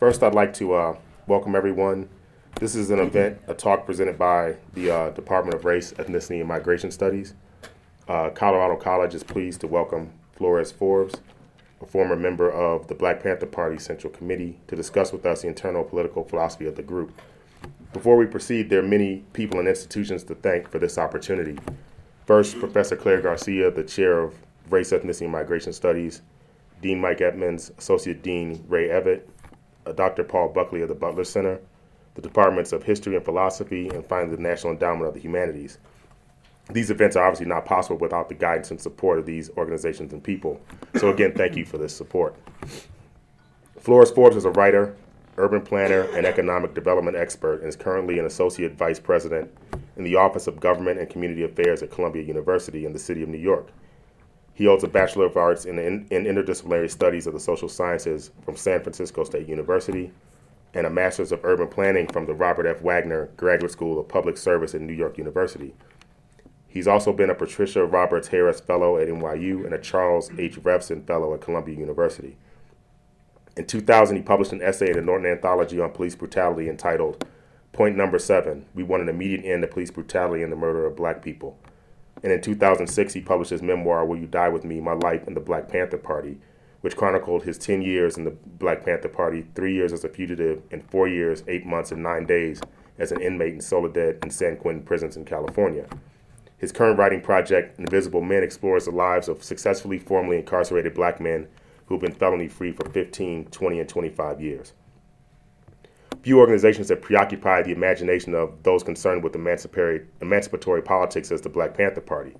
First, I'd like to uh, welcome everyone. This is an event, a talk presented by the uh, Department of Race, Ethnicity, and Migration Studies. Uh, Colorado College is pleased to welcome Flores Forbes, a former member of the Black Panther Party Central Committee, to discuss with us the internal political philosophy of the group. Before we proceed, there are many people and institutions to thank for this opportunity. First, Professor Claire Garcia, the chair of Race, Ethnicity, and Migration Studies, Dean Mike Edmonds, Associate Dean Ray Evett, Dr. Paul Buckley of the Butler Center, the Departments of History and Philosophy, and finally the National Endowment of the Humanities. These events are obviously not possible without the guidance and support of these organizations and people. So, again, thank you for this support. Flores Forbes is a writer, urban planner, and economic development expert, and is currently an associate vice president in the Office of Government and Community Affairs at Columbia University in the city of New York. He holds a Bachelor of Arts in, in, in Interdisciplinary Studies of the Social Sciences from San Francisco State University and a Master's of Urban Planning from the Robert F. Wagner Graduate School of Public Service at New York University. He's also been a Patricia Roberts Harris Fellow at NYU and a Charles H. Revson Fellow at Columbia University. In 2000, he published an essay in the Norton Anthology on police brutality entitled Point Number Seven We Want an Immediate End to Police Brutality and the Murder of Black People. And in 2006, he published his memoir, Will You Die With Me? My Life in the Black Panther Party, which chronicled his 10 years in the Black Panther Party, three years as a fugitive, and four years, eight months, and nine days as an inmate in Soledad and San Quentin prisons in California. His current writing project, Invisible Men, explores the lives of successfully formerly incarcerated black men who have been felony free for 15, 20, and 25 years. Few organizations have preoccupied the imagination of those concerned with emancipatory, emancipatory politics as the Black Panther Party.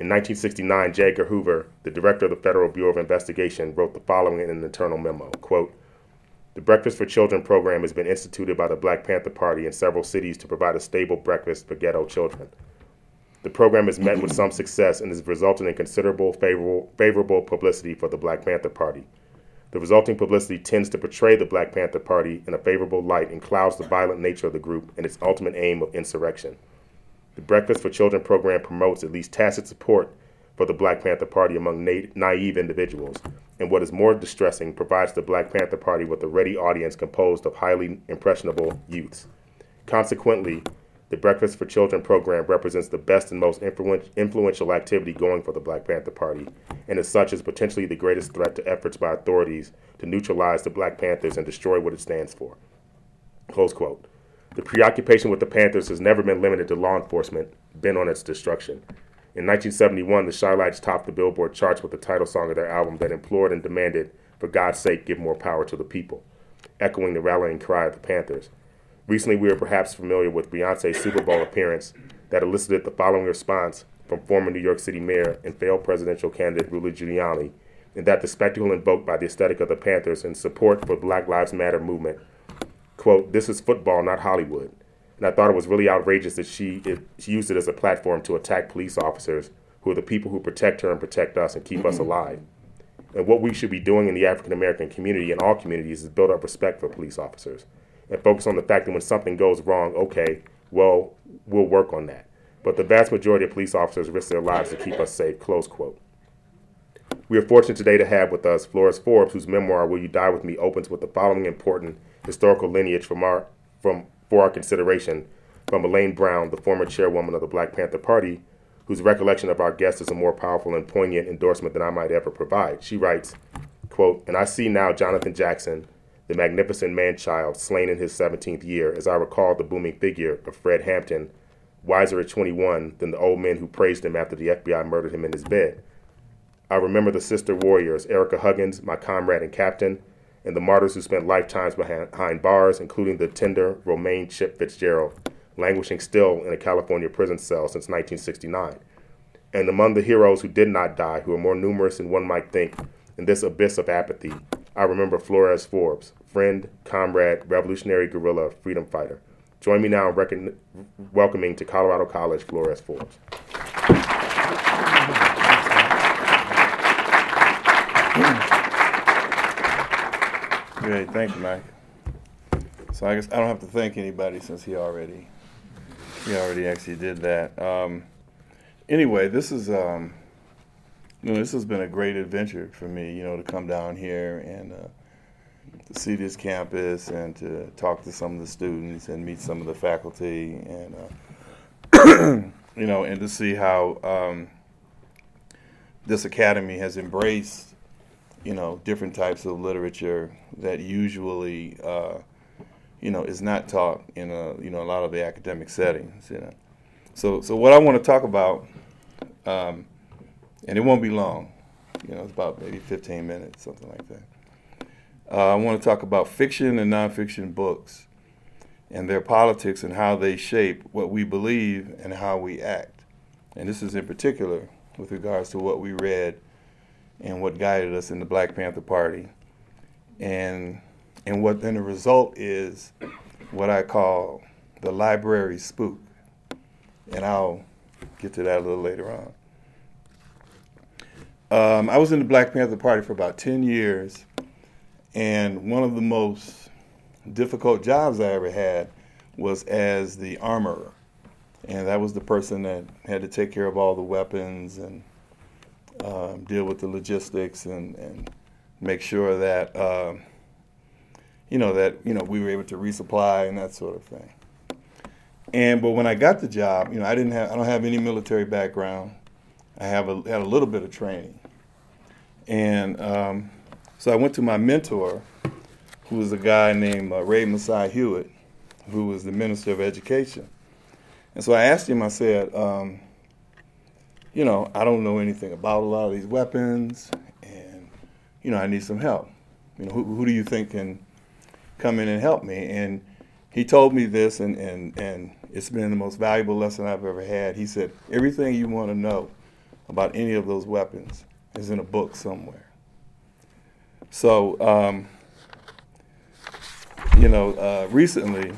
In 1969, J. Edgar Hoover, the director of the Federal Bureau of Investigation, wrote the following in an internal memo quote, The Breakfast for Children program has been instituted by the Black Panther Party in several cities to provide a stable breakfast for ghetto children. The program has met with some success and has resulted in considerable favorable, favorable publicity for the Black Panther Party. The resulting publicity tends to portray the Black Panther Party in a favorable light and clouds the violent nature of the group and its ultimate aim of insurrection. The Breakfast for Children program promotes at least tacit support for the Black Panther Party among na- naive individuals, and what is more distressing, provides the Black Panther Party with a ready audience composed of highly impressionable youths. Consequently, the Breakfast for Children program represents the best and most influential activity going for the Black Panther Party, and as such is potentially the greatest threat to efforts by authorities to neutralize the Black Panthers and destroy what it stands for. Close quote. The preoccupation with the Panthers has never been limited to law enforcement, bent on its destruction. In 1971, the Chi-Lites topped the Billboard charts with the title song of their album that implored and demanded, for God's sake, give more power to the people, echoing the rallying cry of the Panthers. Recently, we were perhaps familiar with Beyonce's Super Bowl appearance that elicited the following response from former New York City mayor and failed presidential candidate Rudy Giuliani, and that the spectacle invoked by the aesthetic of the Panthers and support for Black Lives Matter movement, quote, this is football, not Hollywood. And I thought it was really outrageous that she, it, she used it as a platform to attack police officers who are the people who protect her and protect us and keep us mm-hmm. alive. And what we should be doing in the African American community and all communities is build up respect for police officers and focus on the fact that when something goes wrong, okay, well, we'll work on that. But the vast majority of police officers risk their lives to keep us safe, close quote. We are fortunate today to have with us Flores Forbes, whose memoir, Will You Die With Me, opens with the following important historical lineage from our, from, for our consideration from Elaine Brown, the former chairwoman of the Black Panther Party, whose recollection of our guest is a more powerful and poignant endorsement than I might ever provide. She writes, quote, And I see now Jonathan Jackson, the magnificent man child slain in his 17th year, as I recall the booming figure of Fred Hampton, wiser at 21 than the old men who praised him after the FBI murdered him in his bed. I remember the sister warriors, Ericka Huggins, my comrade and captain, and the martyrs who spent lifetimes behind bars, including the tender Romaine Chip Fitzgerald, languishing still in a California prison cell since 1969. And among the heroes who did not die, who are more numerous than one might think, in this abyss of apathy, I remember Flores Forbes, friend, comrade, revolutionary guerrilla, freedom fighter. Join me now in recon- welcoming to Colorado College Flores Forbes. Great, thank you, Mike. So I guess I don't have to thank anybody since he already he already actually did that. Um, anyway, this is um, you know, this has been a great adventure for me. You know, to come down here and uh, to see this campus and to talk to some of the students and meet some of the faculty and uh, you know and to see how um, this academy has embraced you know different types of literature that usually uh, you know is not taught in a you know a lot of the academic settings you know so so what I want to talk about um, and it won't be long you know it's about maybe 15 minutes something like that uh, I want to talk about fiction and nonfiction books and their politics and how they shape what we believe and how we act. And this is in particular with regards to what we read and what guided us in the Black Panther Party. And and what then the result is what I call the library spook. And I'll get to that a little later on. Um, I was in the Black Panther Party for about 10 years and one of the most difficult jobs I ever had was as the armorer. And that was the person that had to take care of all the weapons and um, deal with the logistics and, and make sure that, uh, you know, that, you know, we were able to resupply and that sort of thing. And, but when I got the job, you know, I didn't have, I don't have any military background. I have a, had a little bit of training. And, um, so I went to my mentor, who was a guy named uh, Ray Masai Hewitt, who was the Minister of Education. And so I asked him, I said, um, you know, I don't know anything about a lot of these weapons, and, you know, I need some help. You know, who, who do you think can come in and help me? And he told me this, and, and, and it's been the most valuable lesson I've ever had. He said, everything you want to know about any of those weapons is in a book somewhere. So, um, you know, uh, recently,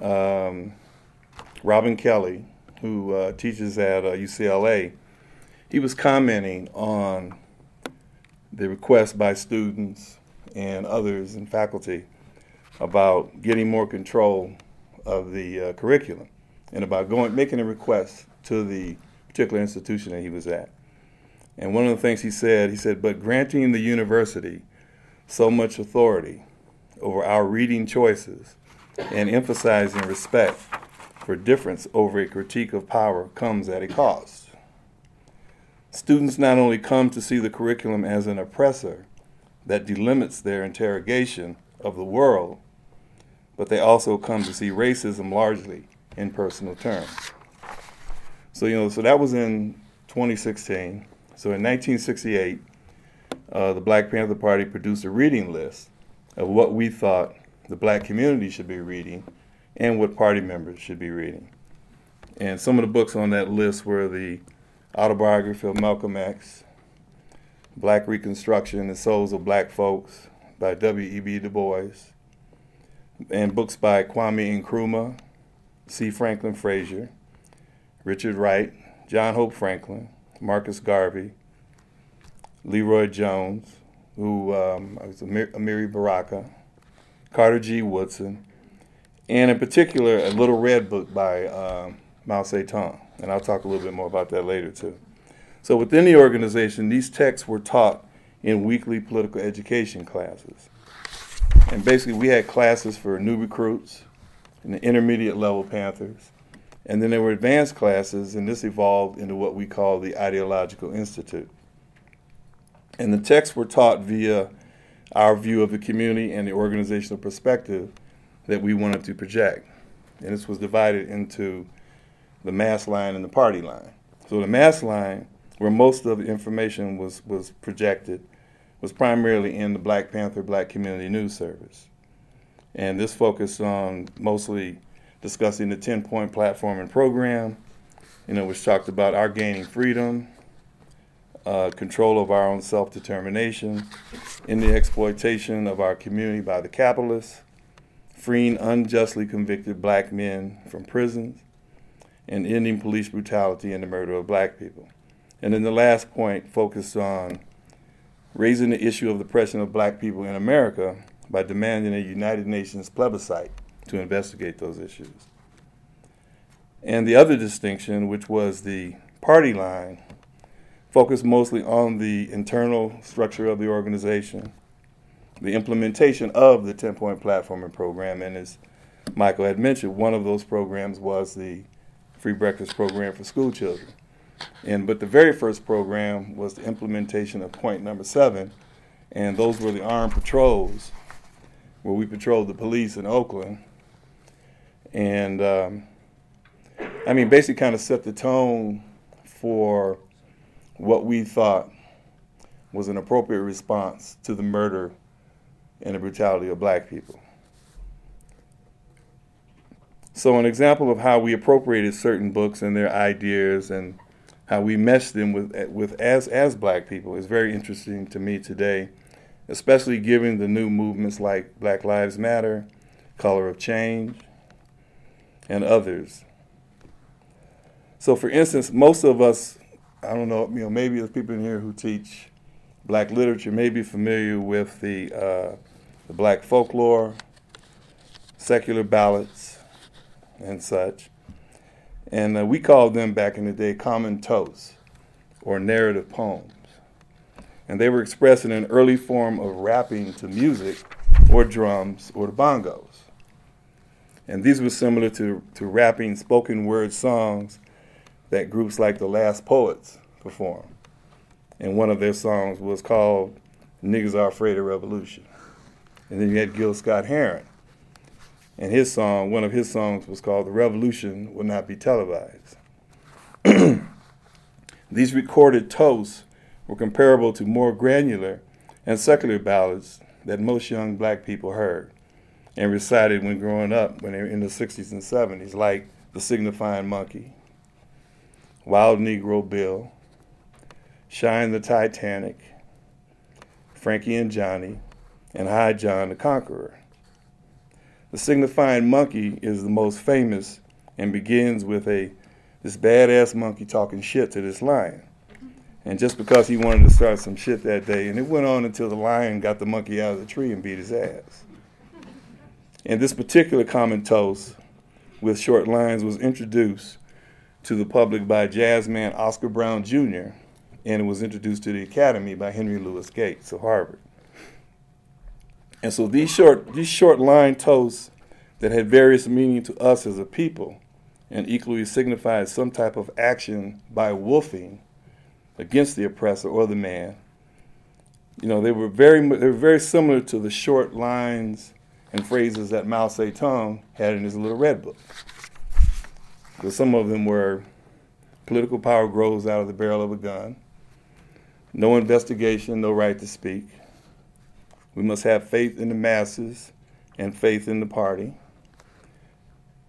um, Robin Kelley, who uh, teaches at uh, UCLA, he was commenting on the request by students and others and faculty about getting more control of the uh, curriculum and about going making a request to the particular institution that he was at. And one of the things he said, he said, but granting the university so much authority over our reading choices and emphasizing respect for difference over a critique of power comes at a cost. Students not only come to see the curriculum as an oppressor that delimits their interrogation of the world, but they also come to see racism largely in personal terms. So, you know, so that was in 2016. So in 1968, uh, the Black Panther Party produced a reading list of what we thought the black community should be reading and what party members should be reading. And some of the books on that list were the autobiography of Malcolm X, Black Reconstruction, The Souls of Black Folks by W.E.B. Du Bois, and books by Kwame Nkrumah, C. Franklin Frazier, Richard Wright, John Hope Franklin, Marcus Garvey, LeRoi Jones, who um, was Amir, Amiri Baraka, Carter G. Woodson, and in particular a little red book by um, Mao Zedong. And I'll talk a little bit more about that later too. So within the organization, these texts were taught in weekly political education classes. And basically, we had classes for new recruits and the intermediate level Panthers, and then there were advanced classes, and this evolved into what we call the Ideological Institute. And the texts were taught via our view of the community and the organizational perspective that we wanted to project. And this was divided into the mass line and the party line. So the mass line, where most of the information was, was projected, was primarily in the Black Panther Black Community News Service. And this focused on mostly discussing the 10 point platform and program, you know, which talked about our gaining freedom, uh, control of our own self determination, in the exploitation of our community by the capitalists, freeing unjustly convicted black men from prisons, and ending police brutality and the murder of black people. And then the last point focused on raising the issue of the oppression of black people in America by demanding a United Nations plebiscite to investigate those issues. And the other distinction, which was the party line, focused mostly on the internal structure of the organization the implementation of the 10 point platforming program. And as Michael had mentioned, one of those programs was the free breakfast program for school children. And but the very first program was the implementation of point number seven, and those were the armed patrols, where we patrolled the police in Oakland. And um, I mean, basically, kind of set the tone for what we thought was an appropriate response to the murder and the brutality of black people. So, an example of how we appropriated certain books and their ideas and how we meshed them with, with as, as black people is very interesting to me today, especially given the new movements like Black Lives Matter, Color of Change, and others. So, for instance, most of us, I don't know, you know, maybe there's people in here who teach black literature may be familiar with the, uh, the black folklore, secular ballads, and such. And uh, we called them back in the day common toasts or narrative poems. And they were expressed in an early form of rapping to music or drums or the bongos. And these were similar to, to rapping spoken word songs that groups like the Last Poets performed. And one of their songs was called Niggas Are Afraid of Revolution. And then you had Gil Scott Heron. And his song, one of his songs was called The Revolution Will Not Be Televised. These recorded toasts were comparable to more granular and secular ballads that most young black people heard and recited when growing up when in the 60s and 70s, like The Signifying Monkey, Wild Negro Bill, Shine the Titanic, Frankie and Johnny, and High John the Conqueror. The signifying monkey is the most famous and begins with a this badass monkey talking shit to this lion. And just because he wanted to start some shit that day, and it went on until the lion got the monkey out of the tree and beat his ass. And this particular common toast with short lines was introduced to the public by jazz man Oscar Brown Jr., and it was introduced to the Academy by Henry Louis Gates of Harvard. And so these short, these short line toasts that had various meaning to us as a people and equally signified some type of action by wolfing against the oppressor or the man. You know, they were very they were very similar to the short lines and phrases that Mao Zedong had in his little red book. Because some of them were political power grows out of the barrel of a gun, no investigation, no right to speak, we must have faith in the masses and faith in the party.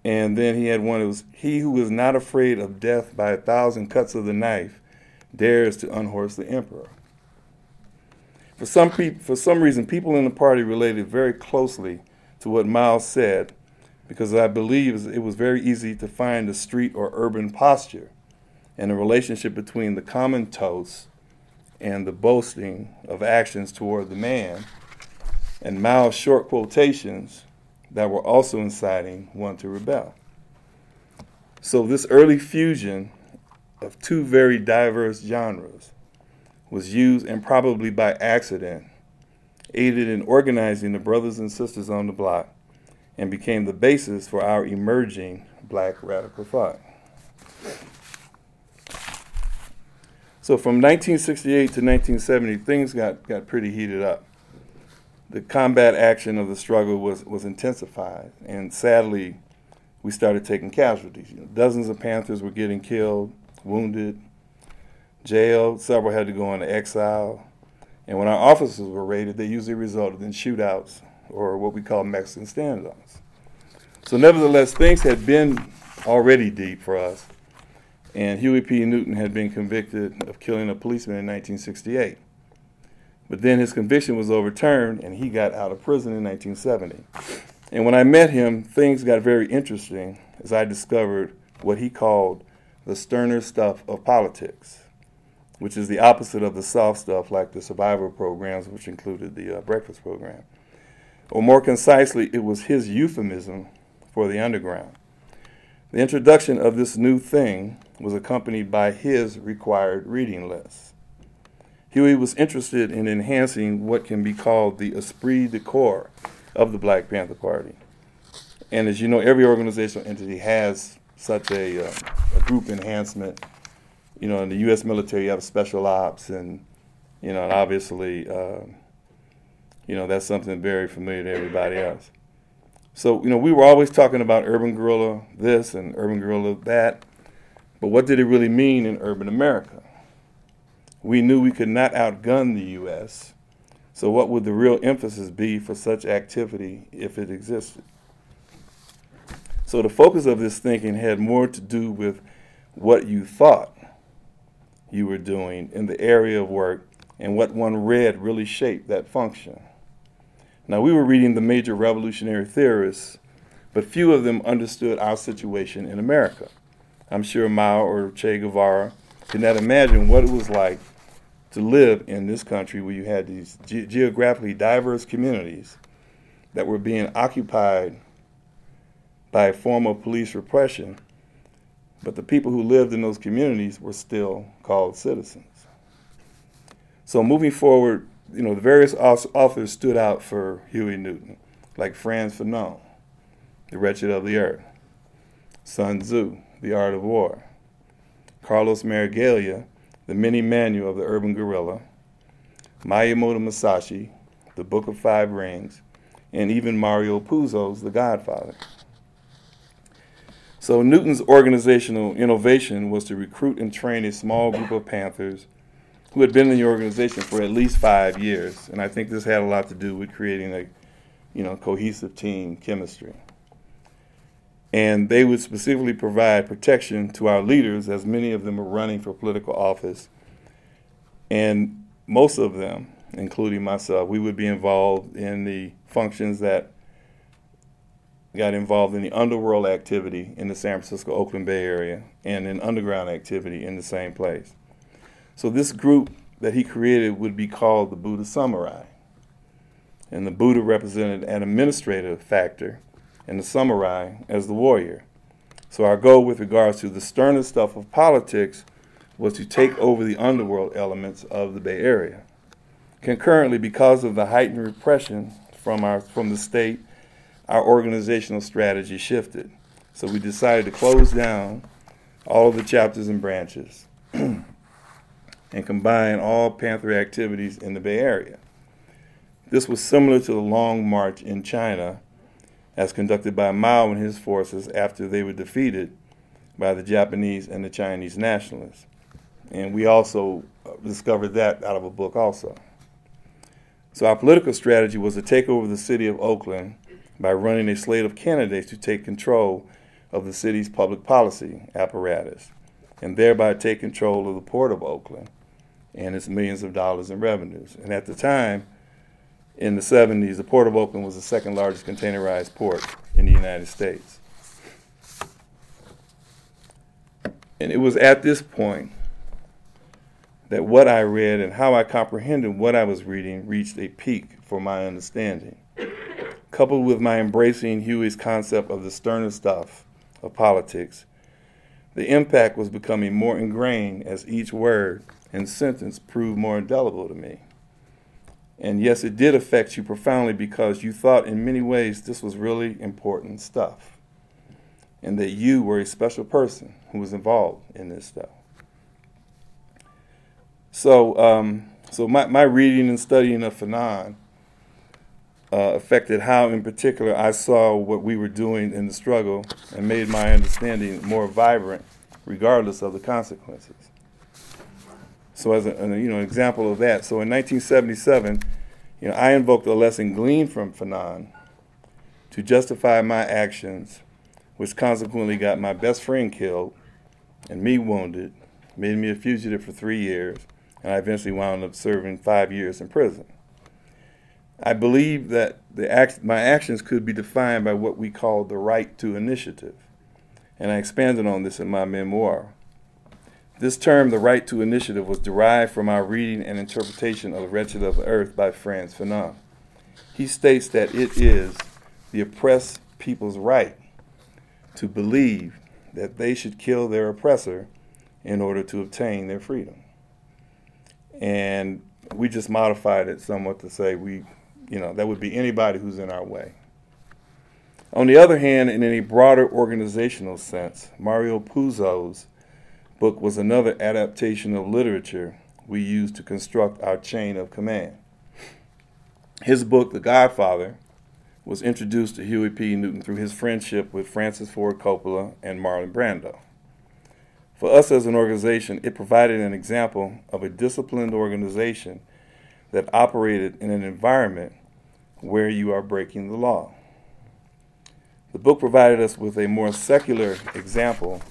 And then he had one that was He who is not afraid of death by a thousand cuts of the knife dares to unhorse the emperor. For some, peop- for some reason, people in the party related very closely to what Mao's said because I believe it was very easy to find a street or urban posture and a relationship between the common toast and the boasting of actions toward the man and Mao's short quotations that were also inciting one to rebel. So, this early fusion of two very diverse genres was used, and probably by accident, aided in organizing the brothers and sisters on the block and became the basis for our emerging black radical thought. So from 1968 to 1970, things got, got pretty heated up the combat action of the struggle was, was intensified. And sadly, we started taking casualties. You know, dozens of Panthers were getting killed, wounded, jailed. Several had to go into exile. And when our officers were raided, they usually resulted in shootouts or what we call Mexican standoffs. So, nevertheless, things had been already deep for us. And Huey P. Newton had been convicted of killing a policeman in 1968. But then his conviction was overturned and he got out of prison in 1970. And when I met him, things got very interesting as I discovered what he called the sterner stuff of politics, which is the opposite of the soft stuff like the survivor programs, which included the uh, breakfast program. Or more concisely, it was his euphemism for the underground. The introduction of this new thing was accompanied by his required reading list. Huey was interested in enhancing what can be called the esprit de corps of the Black Panther Party. And as you know, every organizational entity has such a, uh, a group enhancement. You know, in the U.S. military, you have special ops, and you know, and obviously, uh, you know, that's something very familiar to everybody else. So, you know, we were always talking about urban guerrilla this and urban guerrilla that, but what did it really mean in urban America? We knew we could not outgun the U.S., so what would the real emphasis be for such activity if it existed? So the focus of this thinking had more to do with what you thought you were doing in the area of work and what one read really shaped that function. Now, we were reading the major revolutionary theorists, but few of them understood our situation in America. I'm sure Mao or Che Guevara could not imagine what it was like to live in this country where you had these ge- geographically diverse communities that were being occupied by a form of police repression, but the people who lived in those communities were still called citizens. So moving forward, you know, the various authors stood out for Huey Newton, like Frantz Fanon, The Wretched of the Earth, Sun Tzu, The Art of War, Carlos Marighella, The Mini Manual of the Urban Guerrilla, Miyamoto Musashi, The Book of Five Rings, and even Mario Puzo's The Godfather. So Newton's organizational innovation was to recruit and train a small group of Panthers who had been in the organization for at least five years, and I think this had a lot to do with creating a, you know, cohesive team chemistry. And they would specifically provide protection to our leaders, as many of them were running for political office, and most of them, including myself, we would be involved in the functions that got involved in the underworld activity in the San Francisco Oakland Bay Area and in underground activity in the same place. So this group that he created would be called the Buddha Samurai. And the Buddha represented an administrative factor and the samurai as the warrior. So our goal with regards to the sterner stuff of politics was to take over the underworld elements of the Bay Area. Concurrently, because of the heightened repression from our from the state our organizational strategy shifted. So we decided to close down all of the chapters and branches and combine all Panther activities in the Bay Area. This was similar to the Long March in China as conducted by Mao and his forces after they were defeated by the Japanese and the Chinese nationalists. And we also uh, discovered that out of a book also. So our political strategy was to take over the city of Oakland by running a slate of candidates to take control of the city's public policy apparatus and thereby take control of the Port of Oakland and its millions of dollars in revenues. And at the time, in the 70s, the Port of Oakland was the second largest containerized port in the United States. And it was at this point that what I read and how I comprehended what I was reading reached a peak for my understanding coupled with my embracing Huey's concept of the sterner stuff of politics, the impact was becoming more ingrained as each word and sentence proved more indelible to me. And yes, it did affect you profoundly because you thought in many ways this was really important stuff. And that you were a special person who was involved in this stuff. So, um, so my, my reading and studying of Fanon uh, affected how, in particular, I saw what we were doing in the struggle and made my understanding more vibrant, regardless of the consequences. So, as a, you know, an example of that, so in 1977, you know, I invoked a lesson gleaned from Fanon to justify my actions, which consequently got my best friend killed and me wounded, made me a fugitive for three years, and I eventually wound up serving five years in prison. I believe that the act, my actions could be defined by what we call the right to initiative. And I expanded on this in my memoir. This term, the right to initiative, was derived from our reading and interpretation of The Wretched of the Earth by Frantz Fanon. He states that it is the oppressed people's right to believe that they should kill their oppressor in order to obtain their freedom. And we just modified it somewhat to say we, you know, that would be anybody who's in our way. On the other hand, in any broader organizational sense, Mario Puzo's book was another adaptation of literature we used to construct our chain of command. His book, The Godfather, was introduced to Huey P. Newton through his friendship with Francis Ford Coppola and Marlon Brando. For us as an organization, it provided an example of a disciplined organization that operated in an environment where you are breaking the law. The book provided us with a more secular example,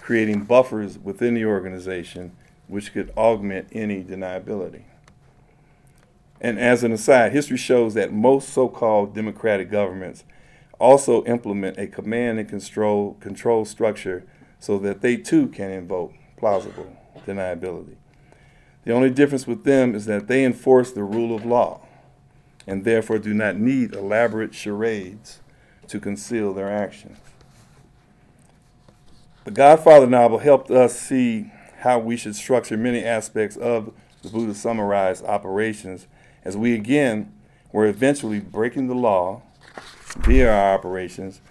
creating buffers within the organization which could augment any deniability. And as an aside, history shows that most so called democratic governments also implement a command and control, control structure so that they too can invoke plausible deniability. The only difference with them is that they enforce the rule of law and therefore do not need elaborate charades to conceal their actions. The Godfather novel helped us see how we should structure many aspects of the Buddha Samurai's operations as we again were eventually breaking the law via our operations,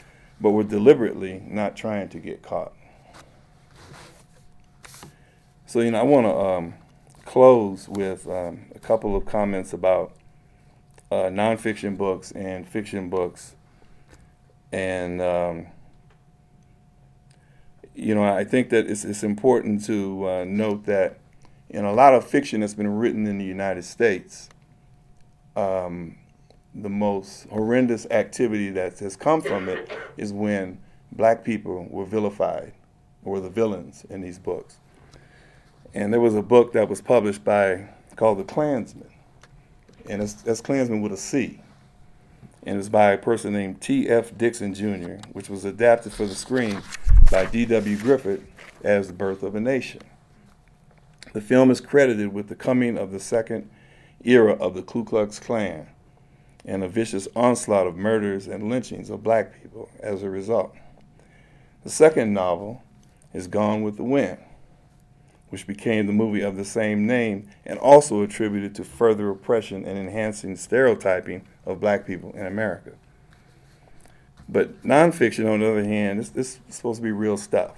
but were deliberately not trying to get caught. So, you know, I want to um, close with um, a couple of comments about uh, nonfiction books and fiction books. And, um, you know, I think that it's, it's important to uh, note that in a lot of fiction that's been written in the United States, um, the most horrendous activity that has come from it is when black people were vilified or the villains in these books. And there was a book that was published by called The Clansman, and it's, that's Clansman with a C. And it's by a person named T.F. Dixon Jr., which was adapted for the screen by D.W. Griffith as The Birth of a Nation. The film is credited with the coming of the second era of the Ku Klux Klan and a vicious onslaught of murders and lynchings of black people as a result. The second novel is Gone with the Wind, which became the movie of the same name and also attributed to further oppression and enhancing stereotyping of black people in America. But nonfiction, on the other hand, this, is supposed to be real stuff.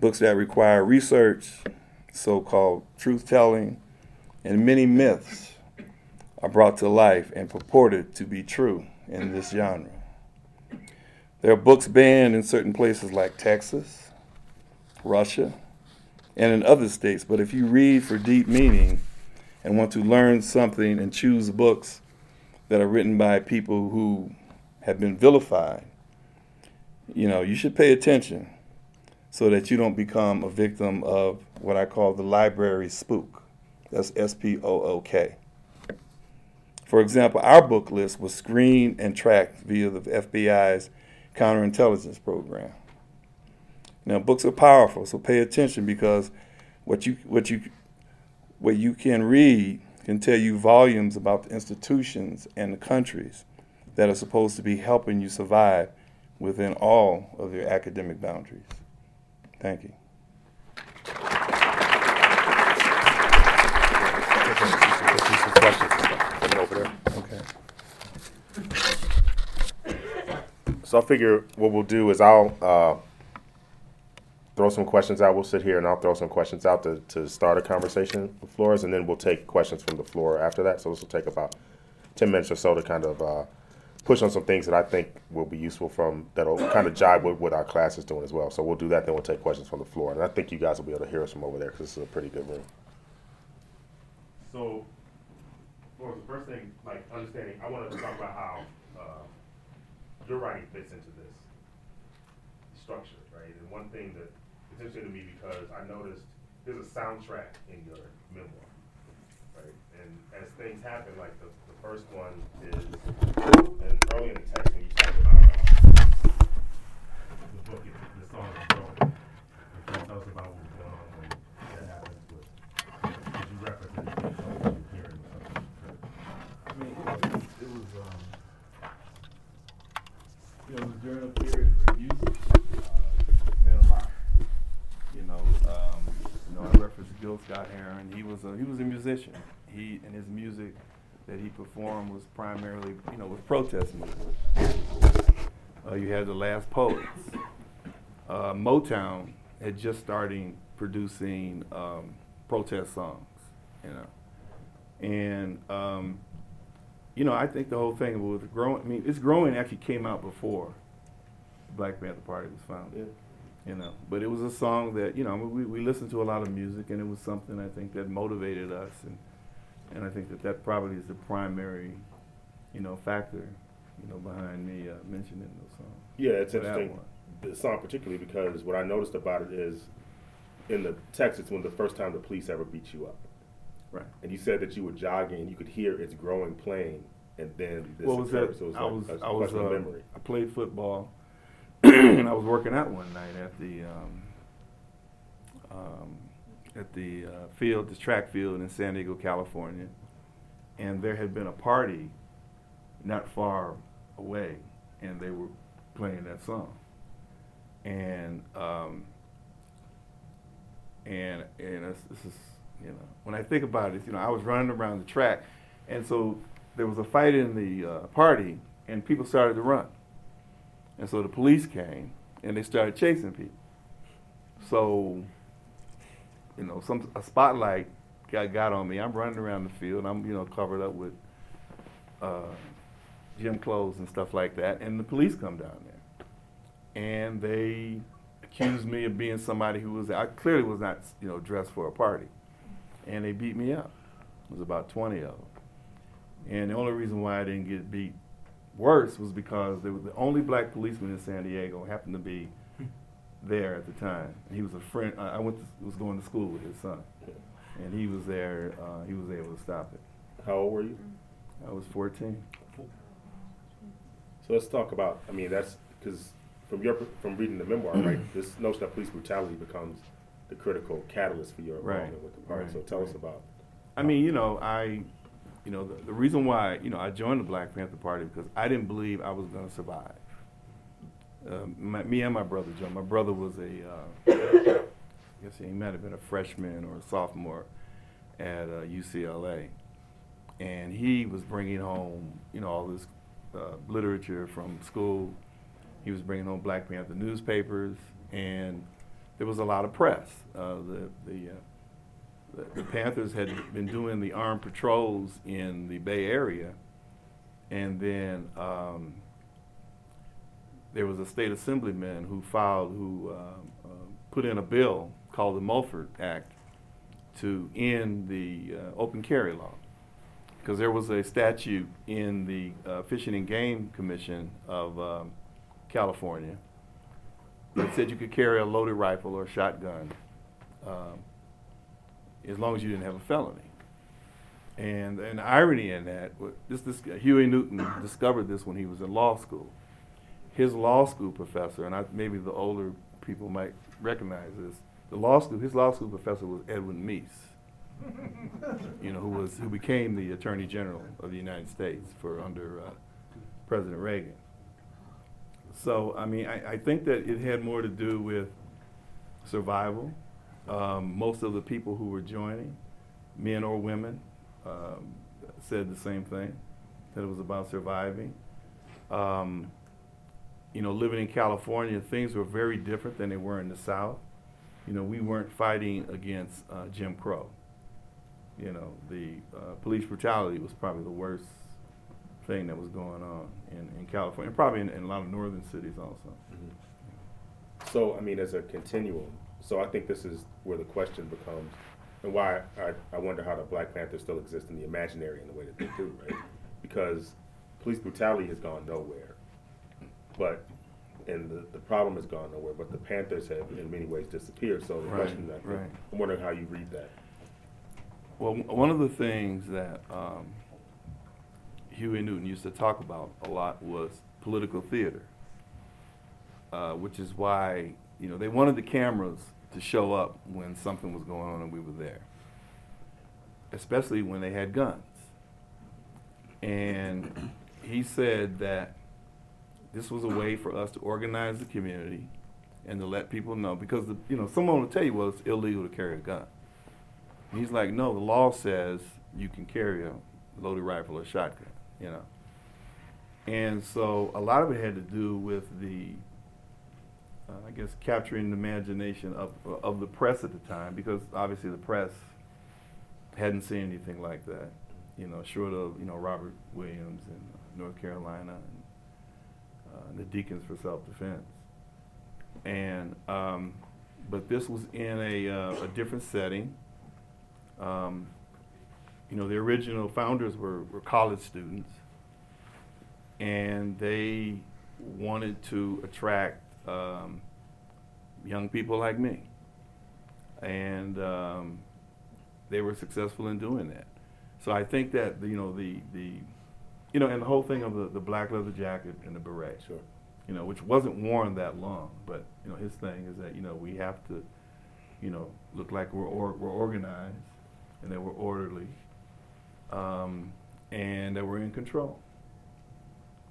Books that require research, so called truth telling, and many myths are brought to life and purported to be true in this genre. There are books banned in certain places like Texas, Russia, and in other states, but if you read for deep meaning and want to learn something and choose books that are written by people who have been vilified, you know, you should pay attention so that you don't become a victim of what I call the library spook. That's S P O O K. For example, our book list was screened and tracked via the FBI's counterintelligence program. Now, books are powerful, so pay attention because what you what you what you can read can tell you volumes about the institutions and the countries that are supposed to be helping you survive within all of your academic boundaries. Thank you. So I figure what we'll do is I'll uh, throw some questions out. We'll sit here and I'll throw some questions out to, to start a conversation with Flores, and then we'll take questions from the floor after that. So this will take about 10 minutes or so to kind of uh, push on some things that I think will be useful from that'll kind of jive with what our class is doing as well. So we'll do that, then we'll take questions from the floor. And I think you guys will be able to hear us from over there because this is a pretty good room. So, Flores, the first thing, like understanding, I wanted to talk about how uh, your writing fits into this structure, right? And one thing that interesting to me because I noticed there's a soundtrack in your memoir, right? And as things happen, like the, the first one is, and early in the text when you talk about uh, the book, the song is growing. Tell us about what was going on when that happens with, did you reference it? What you hearing or something? I mean, it was, um, you know, it was during a period where music uh, meant a lot. Scott Heron. He was a he was a musician. He and his music that he performed was primarily, you know, was protest music. Uh, you had the Last Poets. Uh, Motown had just starting producing um, protest songs, you know, and um, you know, I think the whole thing was growing. I mean, it's growing actually came out before Black Panther Party was founded. Yeah. You know, but it was a song that you know we we listened to a lot of music, and it was something I think that motivated us, and and I think that that probably is the primary, you know, factor, you know, behind me uh, mentioning those songs. Yeah, it's interesting. The song particularly because what I noticed about it is in the text it's when the first time the police ever beat you up. Right. And you said that you were jogging and you could hear it's growing playing and then this What was occurred. that? So it was I like was, a I was, uh, memory. I played football, I was working out one night at the um, um, at the uh, field, the track field in San Diego, California, and there had been a party not far away, and they were playing that song, and um, and and this, is you know when I think about it, you know I was running around the track, and so there was a fight in the uh, party, and people started to run, and so the police came and they started chasing people. So you know some a spotlight got got on me. I'm running around the field. I'm you know covered up with uh, gym clothes and stuff like that, and the police come down there, and they accused me of being somebody who was I clearly was not you know dressed for a party, and they beat me up. It was about 20 of them, and the only reason why I didn't get beat worse was because there was the only black policeman in San Diego happened to be there at the time. He was a friend. I went to, was going to school with his son, and he was there. Uh, he was able to stop it. How old were you? I was 14. So let's talk about. I mean, that's because from your from reading the memoir, right? This notion of police brutality becomes the critical catalyst for your Right, involvement with the party. right, so tell us about. I mean, you know, I, you know, the, the reason why, you know, I joined the Black Panther Party because I didn't believe I was going to survive. Um, my, me and my brother Joe. My brother was a, uh, I guess he might have been a freshman or a sophomore at uh, UCLA, and he was bringing home, you know, all this uh, literature from school. He was bringing home Black Panther newspapers, and there was a lot of press. Uh, the the uh, the, the Panthers had been doing the armed patrols in the Bay Area, and then um, there was a state assemblyman who filed, who um, uh, put in a bill called the Mulford Act to end the uh, open carry law, because there was a statute in the uh, Fishing and Game Commission of um, California that said you could carry a loaded rifle or shotgun. As long as you didn't have a felony. And an irony in that, this this Huey Newton discovered this when he was in law school. His law school professor, and I, maybe the older people might recognize this. The law school, his law school professor was Edwin Meese. You know, who was who became the Attorney General of the United States for under uh, President Reagan. So I mean, I, I think that it had more to do with survival. Um, most of the people who were joining, men or women, um, said the same thing, that it was about surviving. Um, you know, living in California, things were very different than they were in the South. You know, we weren't fighting against uh, Jim Crow. You know, the uh, police brutality was probably the worst thing that was going on in, in California, and probably in, in a lot of northern cities also. So, I mean, as a continuum, so I think this is where the question becomes, and why I, I wonder how the Black Panthers still exist in the imaginary in the way that they do, right? Because police brutality has gone nowhere, but, and the, the problem has gone nowhere, but the Panthers have in many ways disappeared. So the Right, question, think, right. I'm wondering how you read that. Well, one of the things that um, Huey Newton used to talk about a lot was political theater, uh, which is why you know they wanted the cameras to show up when something was going on and we were there, especially when they had guns. And he said that this was a way for us to organize the community and to let people know because the, you know someone will tell you well it's illegal to carry a gun. He's like, no, the law says you can carry a loaded rifle or shotgun, you know. And so a lot of it had to do with the, uh, I guess, capturing the imagination of, of the press at the time, because obviously the press hadn't seen anything like that, you know, short of, you know, Robert Williams in North Carolina and uh, the Deacons for Self-Defense. And, um, but this was in a, uh, a different setting. Um, you know, the original founders were, were college students, and they wanted to attract um, young people like me. And um, they were successful in doing that. So I think that, you know, the, the you know, and the whole thing of the, the black leather jacket and the beret, Sure. you know, which wasn't worn that long, but, you know, his thing is that, you know, we have to, you know, look like we're, or, we're organized and that we're orderly um, and that we're in control.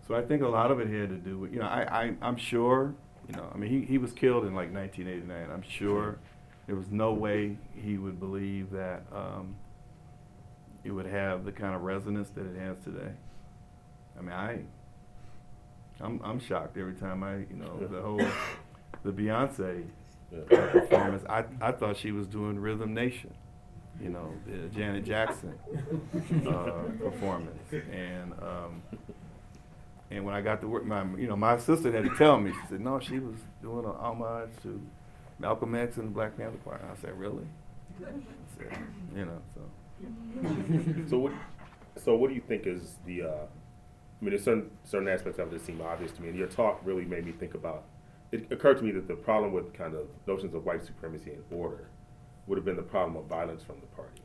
So I think a lot of it had to do with, you know, I, I, I'm sure, you know, I mean, he, he was killed in like 1989. I'm sure there was no way he would believe that um, it would have the kind of resonance that it has today. I mean, I, I'm, I'm shocked every time I, you know, the whole, the Beyonce performance. I, I thought she was doing Rhythm Nation, you know, the Janet Jackson uh, performance. And um, and when I got to work, my you know my sister had to tell me. She said, "No, she was doing an homage to Malcolm X and the Black Panther Party." I said, "Really?" I said, you know, so So what, so what do you think is the, uh, I mean, there's certain, certain aspects of that seem obvious to me, and your talk really made me think about, it occurred to me that the problem with kind of notions of white supremacy and order would have been the problem of violence from the party.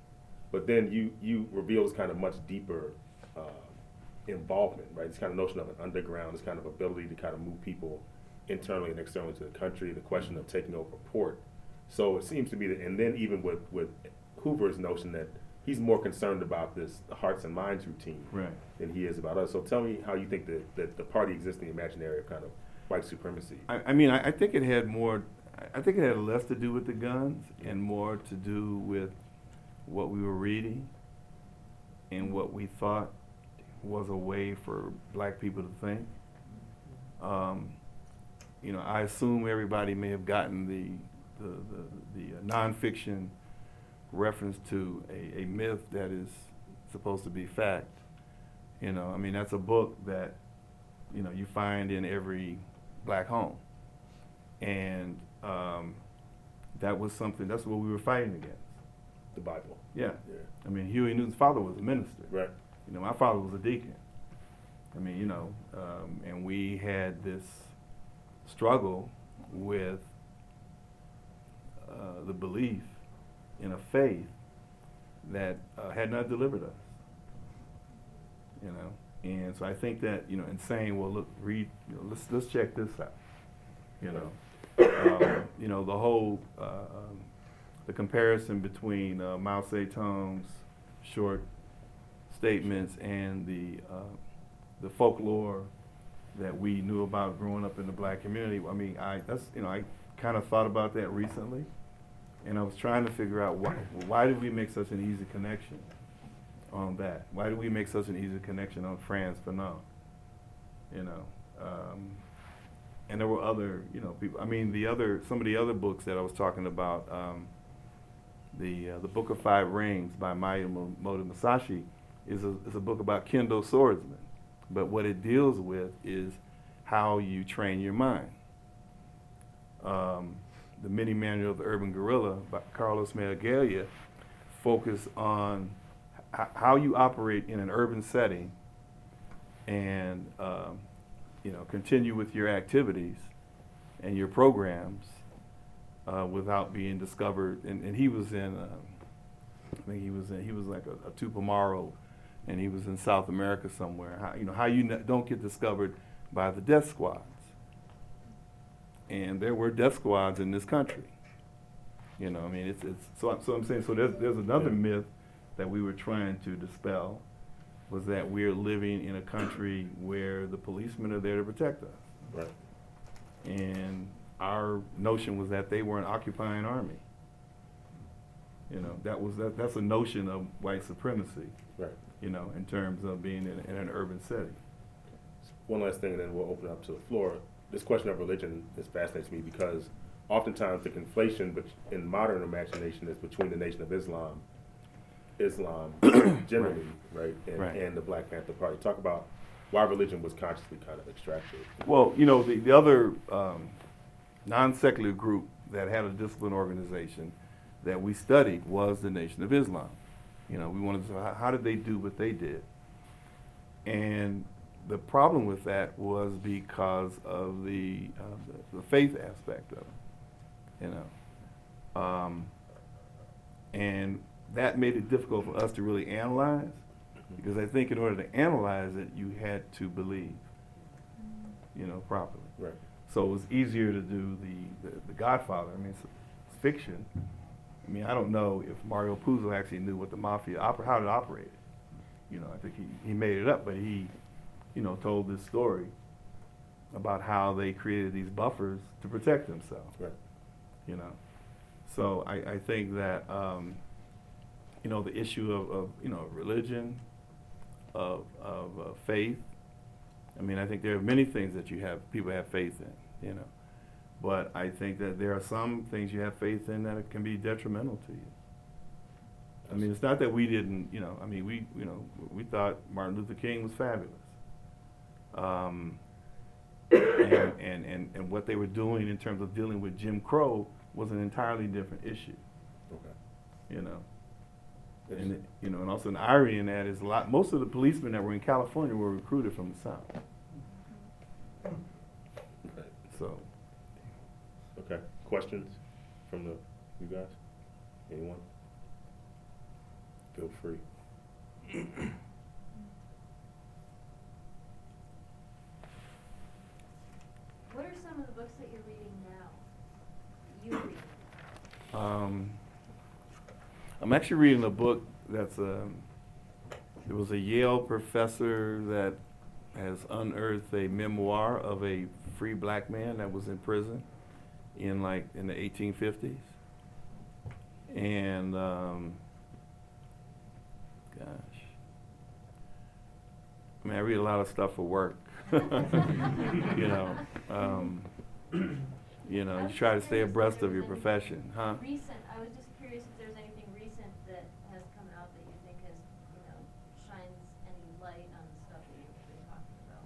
But then you, you reveal this kind of much deeper, uh, involvement, right? This kind of notion of an underground, this kind of ability to kind of move people internally and externally to the country, the question of taking over port. So it seems to me that, and then even with, with Hoover's notion that he's more concerned about this hearts and minds routine right. than he is about us. So tell me how you think that, that the party exists in the imaginary of kind of white supremacy. I, I mean, I, I think it had more. I think it had less to do with the guns and more to do with what we were reading and what we thought was a way for black people to think. Um, you know, I assume everybody may have gotten the the, the, the nonfiction reference to a, a myth that is supposed to be fact. You know, I mean, that's a book that you know you find in every black home, and um, that was something. That's what we were fighting against. The Bible. Yeah, Yeah. I mean, Huey Newton's father was a minister. Right. You know, my father was a deacon. I mean, you know, um, and we had this struggle with uh, the belief in a faith that uh, had not delivered us. You know, and so I think that you know, in saying, well, look, read, you know, let's let's check this out. You know, um, you know, the whole uh, um, the comparison between uh, Mao Zedong's short statements and the uh, the folklore that we knew about growing up in the black community. I mean, I that's you know I kind of thought about that recently, and I was trying to figure out why why did we make such an easy connection on that? Why did we make such an easy connection on Frantz Fanon? You know, um, and there were other you know people. I mean, the other some of the other books that I was talking about. Um, the uh, the Book of Five Rings by Miyamoto Musashi is a, is a book about kendo swordsmen, but what it deals with is how you train your mind. Um, the Mini Manual of the Urban Guerrilla by Carlos Marighella focus on h- how you operate in an urban setting and um, you know continue with your activities and your programs uh, without being discovered. And, and he was in, um, I think he was in, he was like a, a Tupamaro, and he was in South America somewhere. How, you know how you don't get discovered by the death squads. And there were death squads in this country. You know, I mean, it's, it's so, I'm- so I'm saying, so there's, there's another Yeah. myth that we were trying to dispel was that we're living in a country where the policemen are there to protect us Right. and our notion was that they were an occupying army. You know, that was, that, that's a notion of white supremacy, Right. you know, in terms of being in, in an urban setting. One last thing, and then we'll open up to the floor. This question of religion is fascinates me because oftentimes the conflation in modern imagination is between the Nation of Islam, Islam generally, right, and, Right. and the Black Panther Party. Talk about why religion was consciously kind of extracted. Well, you know, the, the other um, non-secular group that had a discipline organization that we studied was the Nation of Islam. You know, we wanted to how, how did they do what they did? And the problem with that was because of the, uh, the, the faith aspect of it, you know. Um, and that made it difficult for us to really analyze because I think in order to analyze it, you had to believe, you know, properly. Right. So it was easier to do the, the, the Godfather. I mean, it's fiction. I mean, I don't know if Mario Puzo actually knew what the mafia, oper- how it operated. You know, I think he, he made it up, but he, you know, told this story about how they created these buffers to protect themselves Right. you know. So I, I think that, um, you know, the issue of, of you know, religion, of, of uh, faith, I mean, I think there are many things that you have, people have faith in, you know. But I think that there are some things you have faith in that can be detrimental to you. I mean, it's not that we didn't, you know, I mean, we, you know, we thought Martin Luther King was fabulous. Um, and, and, and, and what they were doing in terms of dealing with Jim Crow was an entirely different issue, Okay. you know. Yes. And, you know, and also an irony in that is a lot, most of the policemen that were in California were recruited from the South, Right. so. Okay. Questions from the you guys? Anyone? Feel free. What are some of the books that you're reading now? You read. Um, I'm actually reading a book that's a. it was a Yale professor that has unearthed a memoir of a free black man that was in prison in like in the 1850s, and um, gosh, I mean I read a lot of stuff for work, you know. Um, you know, you try to stay abreast of your profession, huh? Recent, I was just curious if there's anything recent that has come out that you think has, you know, shines any light on the stuff that you've been talking about.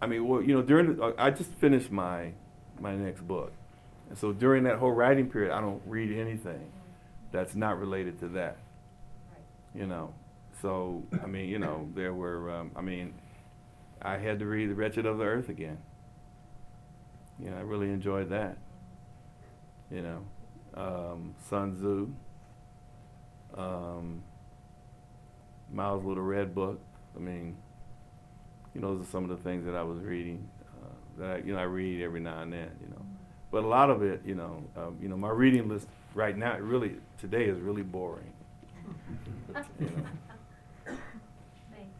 I mean, well, you know, during the, I just finished my my next book, and so during that whole writing period, I don't read anything that's not related to that. You know, so I mean, you know, there were, um, I mean, I had to read *The Wretched of the Earth* again. You know, I really enjoyed that. You know, um, Sun Tzu, um, Mao's Little Red Book. I mean, you know, those are some of the things that I was reading. That I, you know I read every now and then. You know, but a lot of it, you know, um, you know, my reading list right now, really today is really boring. You know. Thanks.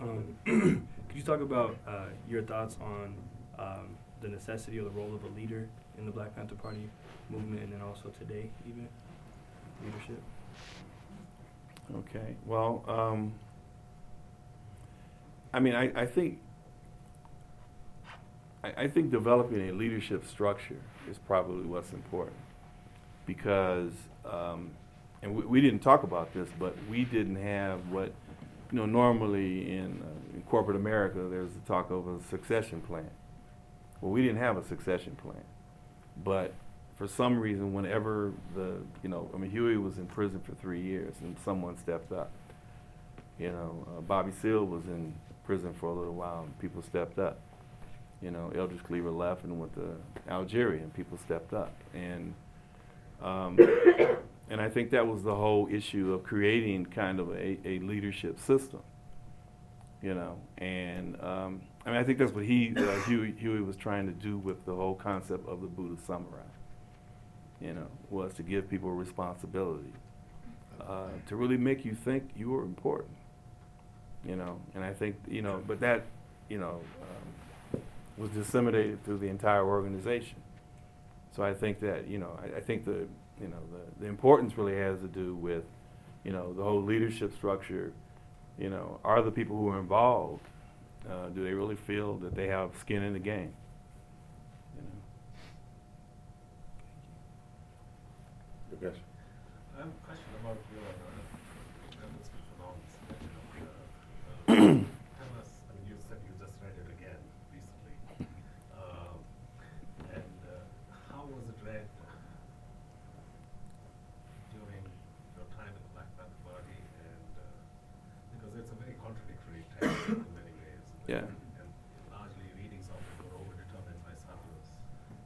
Um, could you talk about uh, your thoughts on um, the necessity or the role of a leader in the Black Panther Party movement, and then also today, even leadership? Okay. Well, um, I mean, I, I think I, I think developing a leadership structure is probably what's important because, um, and we, we didn't talk about this, but we didn't have what you know normally in, uh, in corporate America there's the talk of a succession plan. Well, we didn't have a succession plan, but for some reason, whenever the, you know, I mean, Huey was in prison for three years and someone stepped up. You know, uh, Bobby Seale was in prison for a little while and people stepped up. You know, Eldridge Cleaver left and went to Algeria and people stepped up. And, um, and I think that was the whole issue of creating kind of a, a leadership system. You know, and um, I mean, I think that's what he, uh, Huey, Huey was trying to do with the whole concept of the Buddha Samurai you know, was to give people responsibility, uh, to really make you think you were important, you know. And I think, you know, but that, you know, um, was disseminated through the entire organization. So I think that, you know, I, I think the, you know, the, the importance really has to do with, you know, the whole leadership structure. You know, are the people who are involved, uh, do they really feel that they have skin in the game? You know? Yogesh? I have a question about your, uh, Frantz Fanon's section of, uh, uh, tell us, I mean, you said you just read it again recently. Um, and, uh, how was it read during your time in the Black Panther Party? And, uh, because it's a very contradictory text in many ways. Yeah. And largely readings of it were overdetermined by Sartre's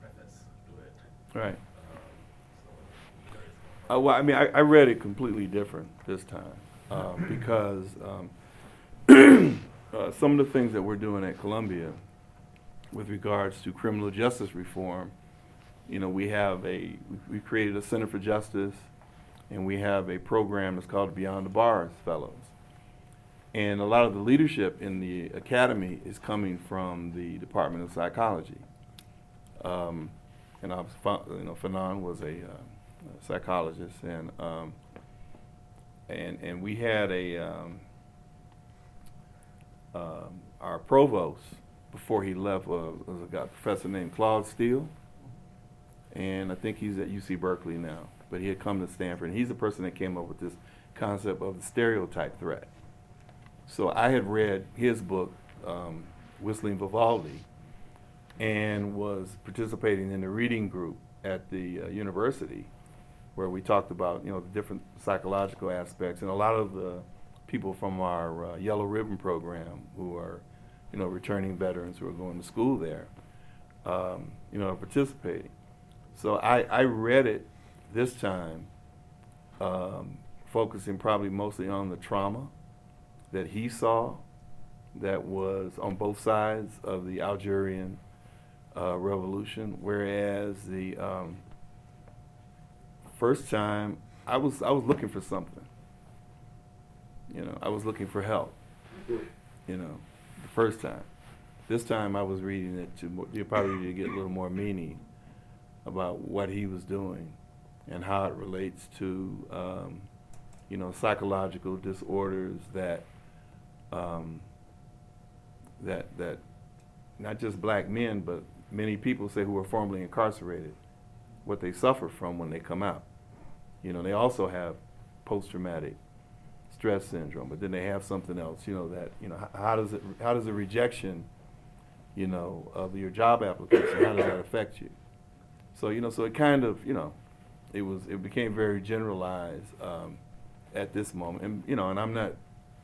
preface to it. Right. Um, so, I'm curious about Uh, well, I mean, I, I read it completely different this time um, because um, uh, some of the things that we're doing at Columbia with regards to criminal justice reform, you know, we have a, we- created a Center for Justice and we have a program that's called Beyond the Bars Fellows. And a lot of the leadership in the academy is coming from the Department of Psychology. Um, and I was, you know, Fanon was a uh, psychologist, and um, and and we had a um, um, our provost before he left was, was a guy, professor named Claude Steele, and I think he's at UC Berkeley now. But he had come to Stanford, and he's the person that came up with this concept of the stereotype threat. So I had read his book, um, Whistling Vivaldi, and was participating in the reading group at the uh, university where we talked about you know the different psychological aspects. And a lot of the people from our uh, yellow ribbon program who are you know returning veterans who are going to school there um, you know are participating. So I, I read it this time um, focusing probably mostly on the trauma that he saw that was on both sides of the Algerian uh, revolution, whereas the um, first time I was I was looking for something. You know, I was looking for help. You know, the first time. This time I was reading it to you probably to get a little more meaning about what he was doing and how it relates to um, you know psychological disorders that um, that that not just black men but many people say who are formerly incarcerated what they suffer from when they come out. You know, they also have post-traumatic stress syndrome, but then they have something else. You know that you know how, how does it how does the rejection, you know, of your job application how does that affect you? So you know, so it kind of you know, it was it became very generalized um, at this moment, and you know, and I'm not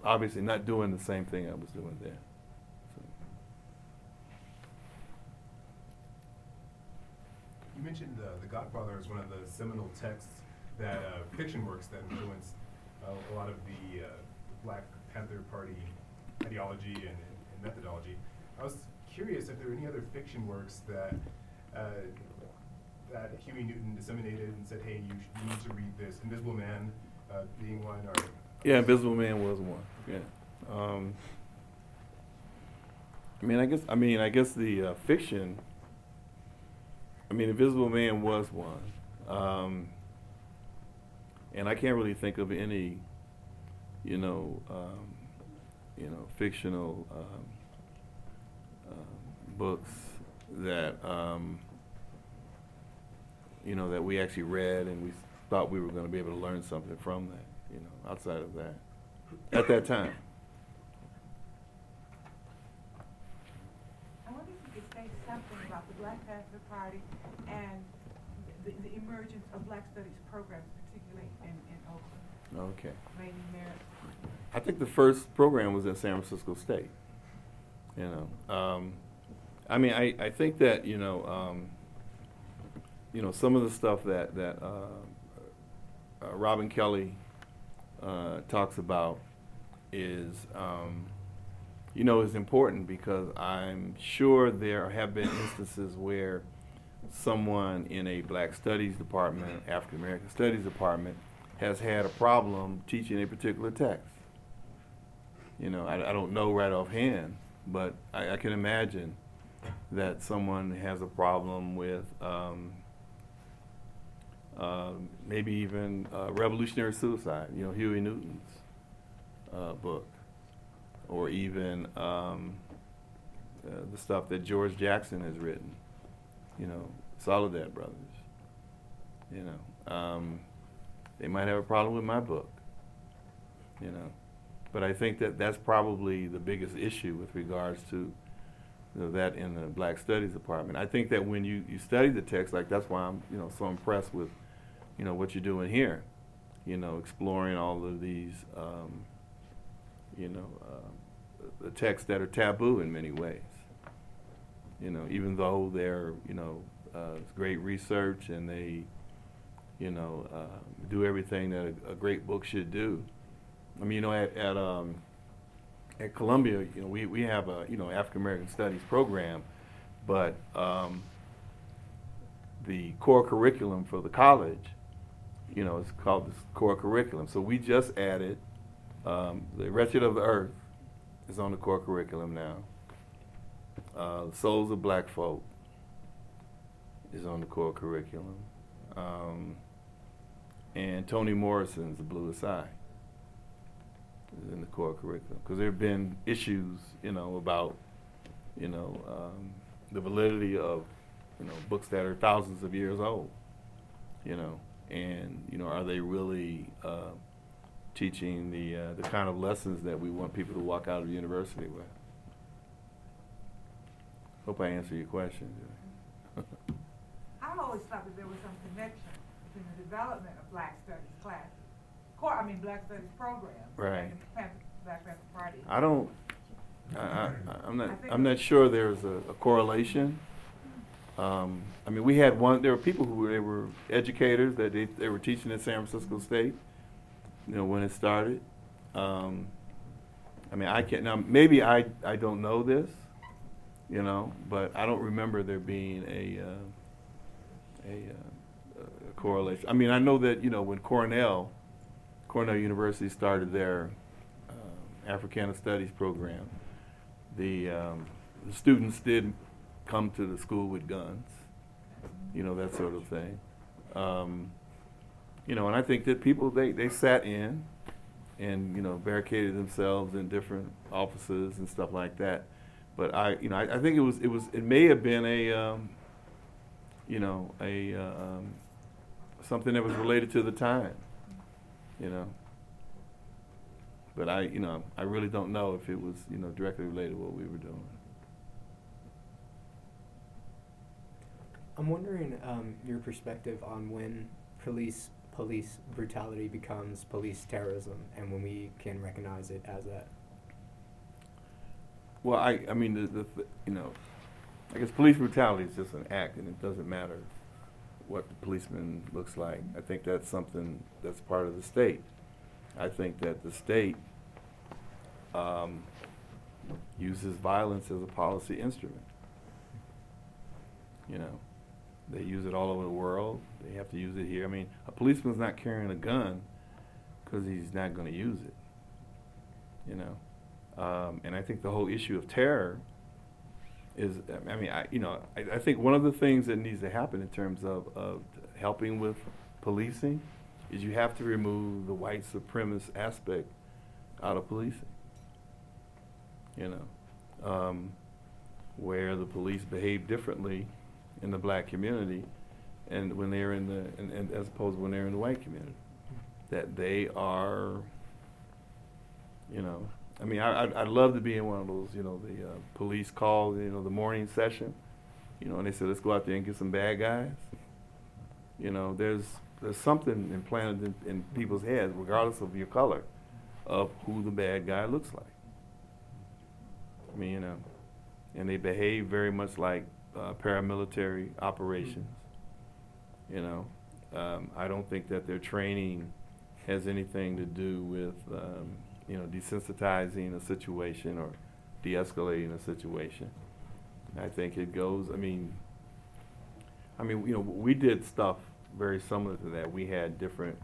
obviously not doing the same thing I was doing then. So. You mentioned uh, The Godfather as one of the seminal texts that uh, fiction works that influenced uh, a lot of the uh, Black Panther Party ideology and, and methodology. I was curious if there were any other fiction works that uh, that Huey Newton disseminated and said, "Hey, you, sh- you need to read this." Invisible Man being one, or Yeah, Invisible Man was one. Yeah. Um, I mean, I guess. I mean, I guess the uh, fiction. I mean, Invisible Man was one, um, and I can't really think of any, you know, um, you know, fictional um, uh, books that um, you know that we actually read and we thought we were going to be able to learn something from that. You know, outside of that, at that time. I wonder if you could say something about the Black Panther Party and the, the emergence of Black Studies programs, particularly in, in Oakland, Okay. Lady. I think the first program was at San Francisco State. You know, um, I mean, I, I think that you know, um, you know, some of the stuff that that uh, uh, Robin Kelley uh, talks about is, um, you know, is important because I'm sure there have been instances where someone in a Black Studies department, African American Studies department, has had a problem teaching a particular text. You know, I, I don't know right offhand, but I, I can imagine that someone has a problem with, um, um, maybe even uh, Revolutionary Suicide, you know, Huey Newton's uh, book, or even um, uh, the stuff that George Jackson has written, you know, Soledad Brothers. You know, um, they might have a problem with my book, you know, but I think that that's probably the biggest issue with regards to you know, that in the Black Studies department. I think that when you, you study the text, like that's why I'm you know so impressed with you know what you're doing here, you know, exploring all of these um, you know uh, the texts that are taboo in many ways. You know, even though they're you know uh, great research and they you know uh, do everything that a, a great book should do. I mean, you know, at, at um, at Columbia, you know, we, we have a you know African American Studies program, but um, the core curriculum for the college, you know, is called the core curriculum. So we just added um, the Wretched of the Earth is on the core curriculum now. Uh, the Souls of Black Folk is on the core curriculum, um, and Toni Morrison's The Bluest Eye is in the core curriculum. Because there have been issues, you know, about, you know, um, the validity of, you know, books that are thousands of years old, you know, and you know, are they really uh, teaching the uh, the kind of lessons that we want people to walk out of university with? Hope I answered your question. I've always thought that there was some connection between the development of Black Studies classes, core, I mean, Black Studies programs. Right. And the Black Panther Party. I don't. I, I, I'm not. I I'm not sure there's a, a correlation. Um, I mean, we had one. There were people who were, they were educators that they, they were teaching at San Francisco State. You know when it started. Um, I mean, I can't now. Maybe I I don't know this. You know, but I don't remember there being a uh, a, uh, a correlation. I mean, I know that you know when Cornell Cornell University started their uh, Africana Studies program, the, um, the students did come to the school with guns, you know, that sort of thing. Um, you know, and I think that people, they, they sat in and, you know, barricaded themselves in different offices and stuff like that. But I, you know, I, I think it was, it was, it may have been a, um, you know, a, uh, um, something that was related to the time you know. But I, you know, I really don't know if it was, you know, directly related to what we were doing. I'm wondering um, your perspective on when police police brutality becomes police terrorism, and when we can recognize it as that. Well, I, I mean, the, the, you know, I guess police brutality is just an act, and it doesn't matter what the policeman looks like. I think that's something that's part of the state. I think that the state um, uses violence as a policy instrument. You know, they use it all over the world. They have to use it here. I mean, a policeman's not carrying a gun because he's not going to use it. You know, um, and I think the whole issue of terror is, I mean, I, you know, I, I think one of the things that needs to happen in terms of, of helping with policing is you have to remove the white supremacist aspect out of policing. You know, um, where the police behave differently in the black community and when they're in the, and, and as opposed to when they're in the white community. That they are, you know, I mean, I, I'd, I'd love to be in one of those, you know, the uh, police call, you know, the morning session, you know, and they said, let's go out there and get some bad guys. You know, there's there's something implanted in, in people's heads, regardless of your color, of who the bad guy looks like. I mean, you know, and they behave very much like uh, paramilitary operations. You know, um, I don't think that their training has anything to do with, um, you know, desensitizing a situation or de-escalating a situation. I think it goes. I mean, I mean, you know, we did stuff very similar to that. We had different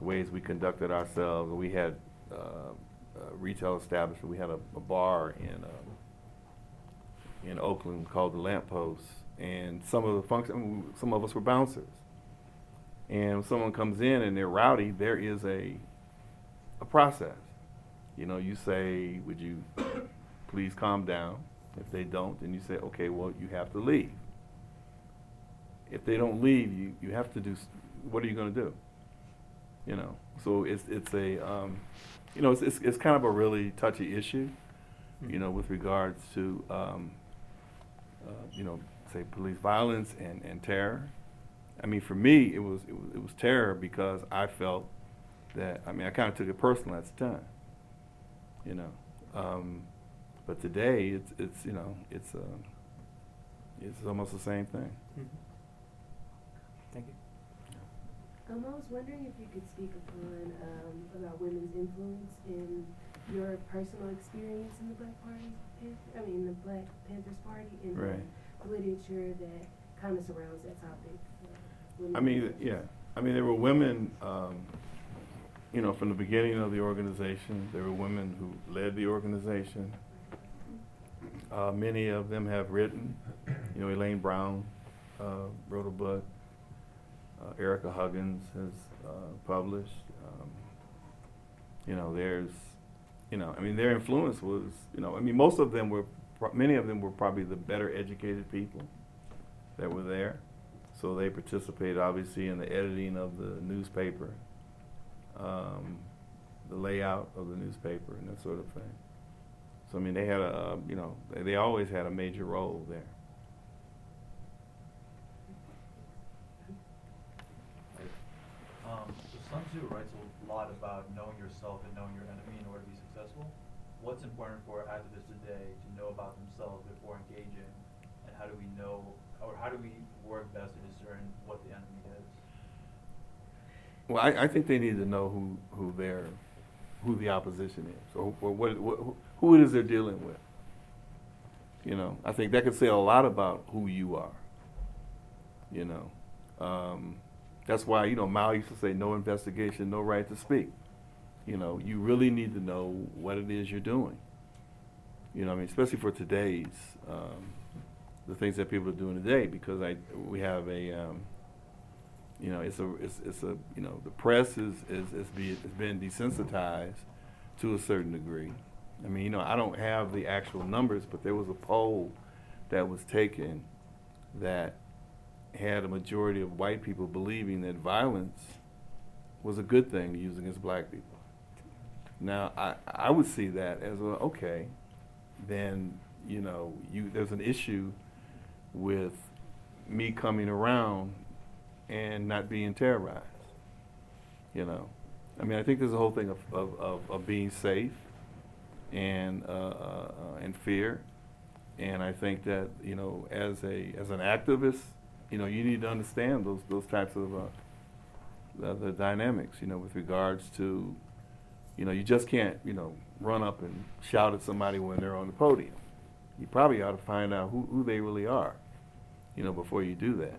ways we conducted ourselves. We had uh, a retail establishment. We had a, a bar in uh, in Oakland called the Lamp Post, and some of the function, some of us were bouncers. And when someone comes in and they're rowdy, there is a a process. You know, you say, "Would you please calm down?" If they don't, then you say, "Okay, well, you have to leave." If they don't leave, you you have to do. What are you going to do? You know, so it's it's a um, you know it's, it's it's kind of a really touchy issue. You know, with regards to um, uh, you know, say police violence and, and terror. I mean, for me, it was, it was it was terror because I felt that I mean I kind of took it personal at the time. You know, um, but today it's it's you know it's uh, it's almost the same thing. Mhm. Thank you. Um, I was wondering if you could speak upon um, about women's influence in your personal experience in the Black Party, I mean the Black Panthers Party, and the literature that kind of surrounds that topic. I mean, yeah. I mean, there were women, um, you know, from the beginning of the organization. There were women who led the organization. Uh, many of them have written. You know, Elaine Brown uh, wrote a book. Uh, Ericka Huggins has uh, published. Um, you know, there's, you know, I mean, their influence was, you know, I mean, most of them were, pro- many of them were probably the better educated people that were there. So they participated obviously in the editing of the newspaper, um, the layout of the newspaper, and that sort of thing. So I mean, they had a, uh, you know, they, always had a major role there. Um, so Sun Tzu writes a lot about knowing yourself and knowing your enemy in order to be successful. What's important for activists today to know about themselves before engaging, and how do we know, or how do we work best to discern what the enemy? Well, I, I think they need to know who, who their, who the opposition is, or, what, what, who it is they're dealing with. You know, I think that could say a lot about who you are. You know, um, that's why you know Mao used to say, "No investigation, no right to speak." You know, you really need to know what it is you're doing. You know, I mean, especially for today's um, the things that people are doing today, because I we have a um, you know, it's a, it's, it's a, you know, the press is, is, is be, has been desensitized to a certain degree. I mean, you know, I don't have the actual numbers, but there was a poll that was taken that had a majority of white people believing that violence was a good thing to use against black people. Now, I, I would see that as a, okay, then, you know, you, there's an issue with me coming around and not being terrorized. You know, I mean, I think there's a whole thing of, of, of, of being safe and uh, uh, and fear, and I think that you know, as a as an activist, you know, you need to understand those those types of uh, the, the dynamics. You know, with regards to, you know, you just can't you know run up and shout at somebody when they're on the podium. You probably ought to find out who, who they really are, you know, before you do that.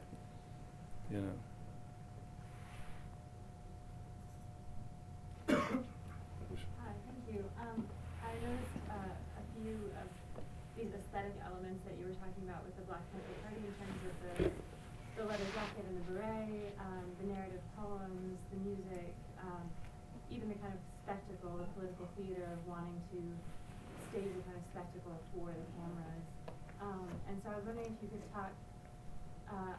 You know. Hi, thank you. Um, I noticed, uh, a few of these aesthetic elements that you were talking about with the Black Panther Party in terms of the, the leather jacket and the beret, um, the narrative poems, the music, um, even the kind of spectacle, the political theater of wanting to stage a kind of spectacle for the cameras. Um, and so I was wondering if you could talk, uh,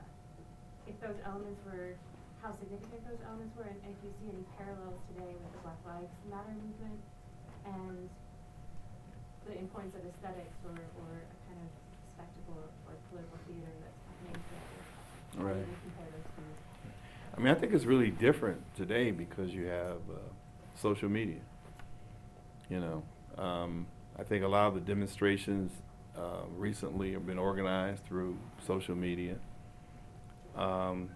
those elements were, how significant those elements were, and if you see any parallels today with the Black Lives Matter movement and the importance of aesthetics or, or a kind of spectacle or political theater that's happening today. Right. compare those two? I mean, I think it's really different today because you have uh, social media. You know, um, I think a lot of the demonstrations uh, recently have been organized through social media. Um,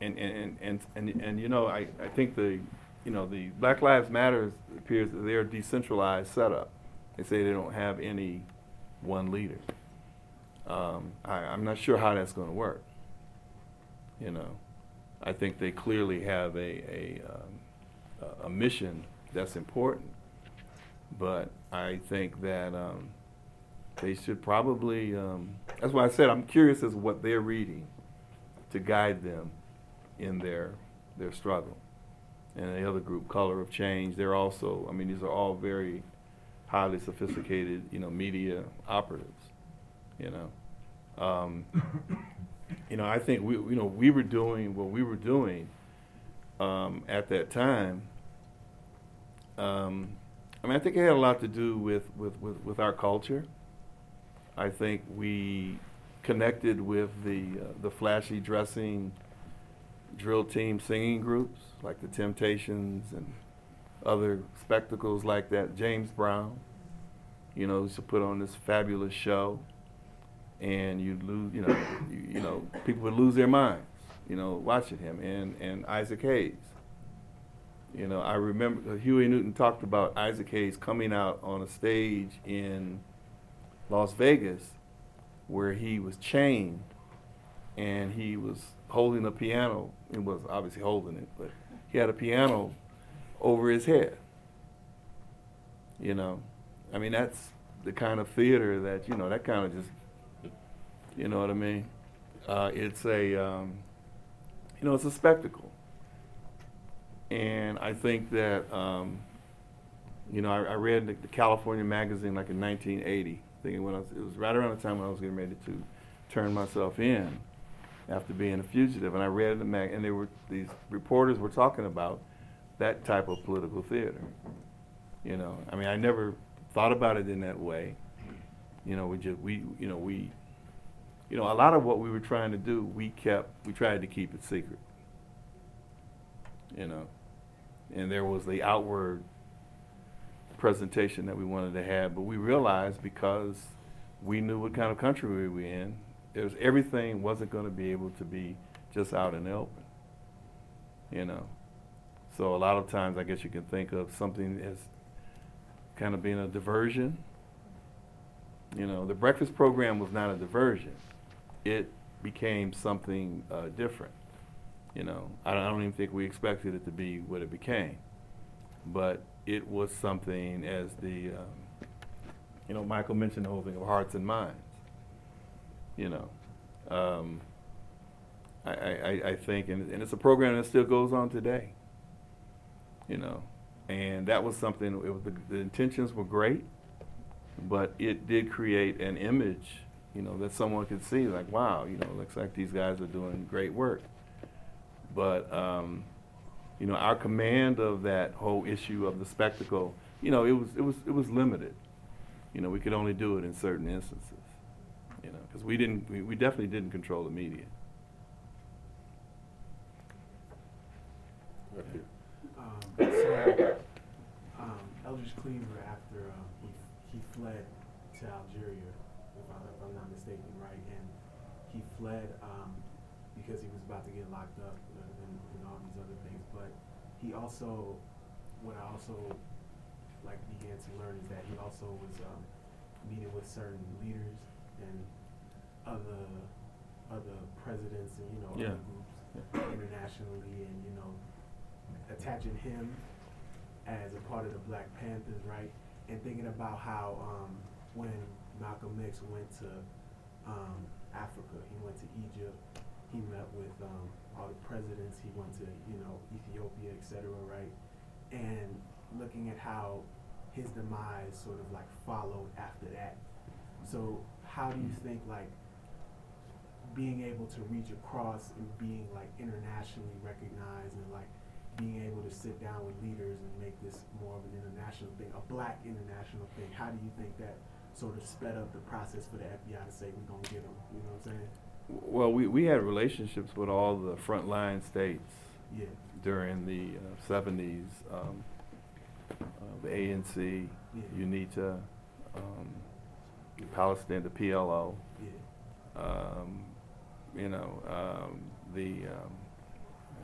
and, and, and, and, and, you know, I, I think the, you know, the Black Lives Matter appears that they're a decentralized setup. They say they don't have any one leader. Um, I, I'm not sure how that's going to work. You know, I think they clearly have a, a, um, a mission that's important, but I think that um, they should probably. Um, that's why I said I'm curious as to what they're reading to guide them in their their struggle. And the other group, Color of Change, they're also, I mean, these are all very highly sophisticated, you know, media operatives, you know. Um, you know, I think we, you know, we were doing what we were doing um, at that time. Um, I mean, I think it had a lot to do with, with, with, with our culture. I think we connected with the uh, the flashy dressing drill team singing groups like the Temptations and other spectacles like that. James Brown, you know, used to put on this fabulous show, and you'd lose, you know, you, you know, people would lose their minds, you know, watching him and and Isaac Hayes. You know, I remember uh, Huey Newton talked about Isaac Hayes coming out on a stage in Las Vegas where he was chained and he was holding a piano. He was obviously holding it, but he had a piano over his head. You know, I mean, that's the kind of theater that, you know, that kind of just, you know what I mean? Uh, it's a, um, you know, it's a spectacle. And I think that, um, you know, I, I read the, the California magazine like in 1980 thinking when I was, it was right around the time when I was getting ready to turn myself in after being a fugitive. And I read the mag, and they were these reporters were talking about that type of political theater. You know, I mean, I never thought about it in that way. You know, we just we you know we, you know, a lot of what we were trying to do, we kept we tried to keep it secret. You know, and there was the outward presentation that we wanted to have, but we realized because we knew what kind of country we were in, it was everything wasn't going to be able to be just out in the open. You know, so a lot of times I guess you can think of something as kind of being a diversion. You know, the breakfast program was not a diversion; it became something uh, different. You know, I don't, I don't even think we expected it to be what it became, but it was something as the, um, you know, Michael mentioned the whole thing of hearts and minds. You know, um, I, I, I think, and, and it's a program that still goes on today. You know, and that was something. It was the, the intentions were great, but it did create an image. You know, that someone could see, like, wow, you know, looks like these guys are doing great work. But um, you know, our command of that whole issue of the spectacle, you know, it was it was it was limited. You know, we could only do it in certain instances. You know, because we didn't we, we definitely didn't control the media. Um, so, um, Eldridge Cleaver, after uh, he, he fled to Algeria, if I'm not mistaken, right, and he fled um, because he was about to get locked up and, and, and all these other things. But he also, what I also like began to learn is that he also was um, meeting with certain leaders and other other presidents and you know Yeah. other groups internationally and you know attaching him as a part of the Black Panthers, right? And thinking about how um, when Malcolm X went to um, Africa, he went to Egypt, he met with um, all the presidents, he went to, you know, Ethiopia, et cetera, right? And looking at how his demise sort of like followed after that. So how do you mm. think like being able to reach across and being like internationally recognized and like being able to sit down with leaders and make this more of an international thing, a black international thing. How do you think that sort of sped up the process for the FBI to say we're gonna get them? You know what I'm saying? Well, we, we had relationships with all the frontline states Yeah. during the uh, 70s. Um, uh, the ANC, Yeah. UNITA, um, the Palestine, the PLO, Yeah. um, you know, um, the um,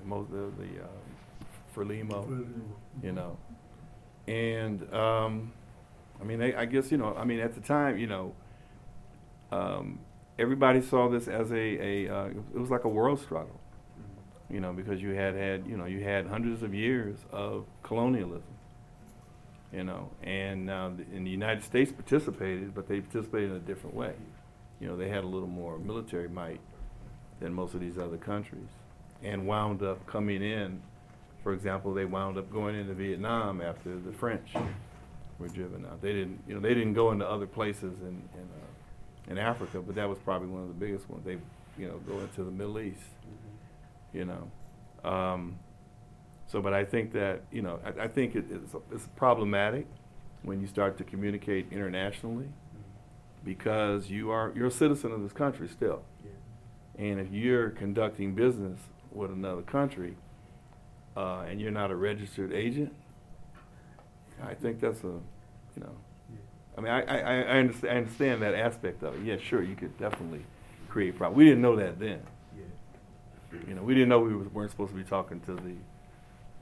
most of the um, Frelimo, you know, and um, I mean, I, I guess you know, I mean, at the time, you know, um, everybody saw this as a, a uh, it was like a world struggle, you know, because you had had you know you had hundreds of years of colonialism, you know, and now the, and the United States participated, but they participated in a different way. You know, they had a little more military might than most of these other countries. and wound up coming in. For example, they wound up going into Vietnam after the French were driven out. They didn't, you know, they didn't go into other places in in, uh, in Africa, but that was probably one of the biggest ones. They, you know, go into the Middle East. You know, um, so but I think that you know I, I think it, it's it's problematic when you start to communicate internationally because you are you're a citizen of this country still. And if you're conducting business with another country uh, and you're not a registered agent, I think that's a, you know, I mean, I, I, I, understand, I understand that aspect of it. Yeah, sure, you could definitely create problems. We didn't know that then. Yeah. You know, we didn't know we was, weren't supposed to be talking to the,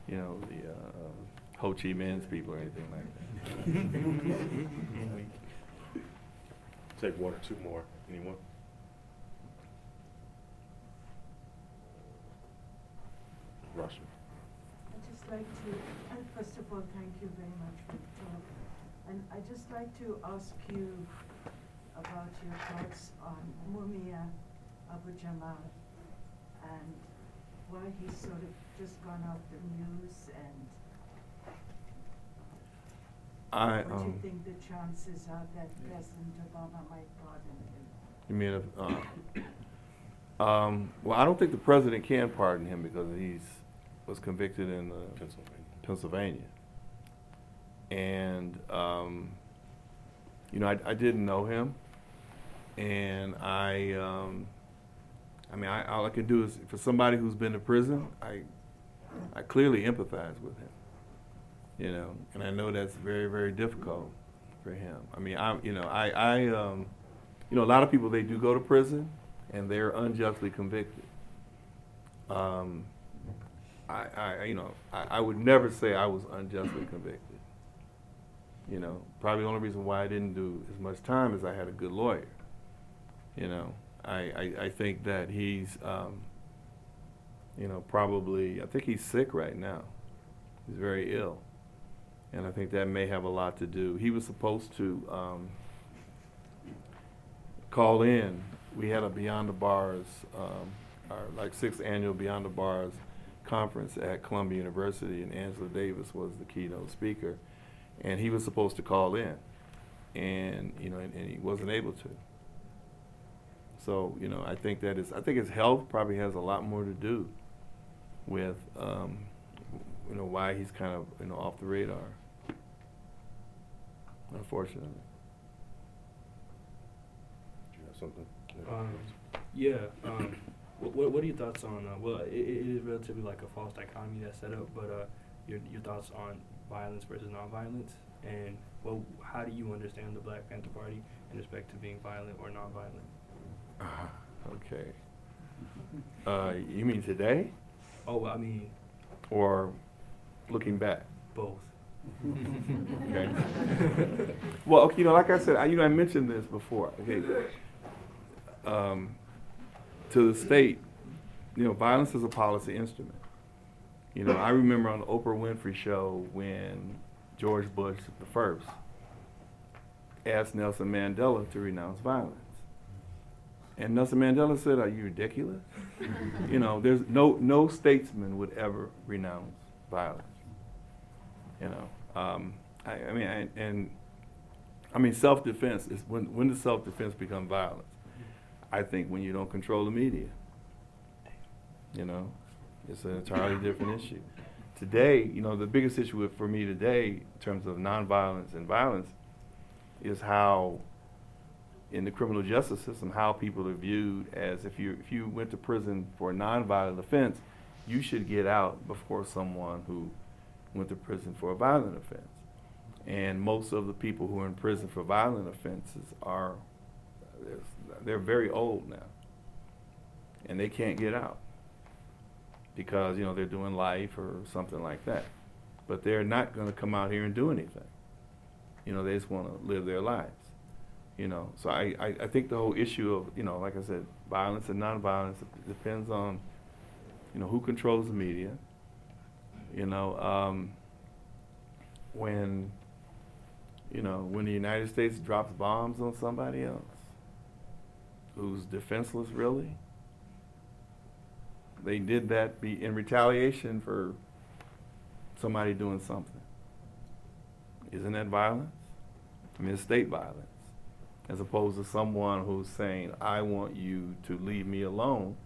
you know, the uh, Ho Chi Minh's people or anything like that. Take one or two more. Anyone? Russia. I'd just like to, and first of all, thank you very much for the talk. And I'd just like to ask you about your thoughts on Mumia Abu Jamal and why he's sort of just gone off the news and I, what you um, think the chances are that President Obama might pardon him. You mean, if, uh, um, well, I don't think the president can pardon him because he's was convicted in uh, Pennsylvania. Pennsylvania. And um, you know, I, I didn't know him, and I, um, I mean, I, all I can do is for somebody who's been to prison, I, I clearly empathize with him. You know, and I know that's very, very difficult for him. I mean, I, you know, I, I, um, you know, a lot of people they do go to prison, and they're unjustly convicted. Um, I, I, you know, I, I would never say I was unjustly convicted. You know, probably the only reason why I didn't do as much time is I had a good lawyer. You know, I, I, I think that he's, um, you know, probably, I think he's sick right now. He's very ill. And I think that may have a lot to do. He was supposed to um, call in. We had a Beyond the Bars, um, our like sixth annual Beyond the Bars conference at Columbia University, and Angela Davis was the keynote speaker, and he was supposed to call in, and you know, and, and he wasn't able to. So you know, I think that is, I think his health probably has a lot more to do with, um, you know, why he's kind of you know off the radar. Unfortunately. Do you have something? Um, yeah. Um, what, what, what are your thoughts on? Uh, well, it, it is relatively like a false dichotomy that's set up, but uh, your your thoughts on violence versus nonviolence, and well, how do you understand the Black Panther Party in respect to being violent or nonviolent? Uh, okay. Uh, you mean today? Oh, I mean, or looking back? both. Okay. well, okay, you know, like I said, I, you know, I mentioned this before. Okay. Um, to the state, you know, violence is a policy instrument. You know, I remember on the Oprah Winfrey show when George Bush the first asked Nelson Mandela to renounce violence. And Nelson Mandela said, "Are you ridiculous? you know, there's no no statesman would ever renounce violence. You know, um, I, I mean, I, and I mean, self-defense is when when does self-defense become violence? I think when you don't control the media. You know, it's an entirely different issue. Today, you know, the biggest issue for me today, in terms of nonviolence and violence, is how, in the criminal justice system, how people are viewed as if you if you went to prison for a nonviolent offense, you should get out before someone who went to prison for a violent offense. And most of the people who are in prison for violent offenses are they're, they're very old now, and they can't get out because you know they're doing life or something like that. But they're not going to come out here and do anything. You know, they just want to live their lives. You know, so I, I, I think the whole issue of you know, like I said, violence and nonviolence depends on you know who controls the media. You know, um, when you know when the United States drops bombs on somebody else who's defenseless, really. They did that be in retaliation for somebody doing something. Isn't that violence? I mean, it's state violence, as opposed to someone who's saying, "I want you to leave me alone.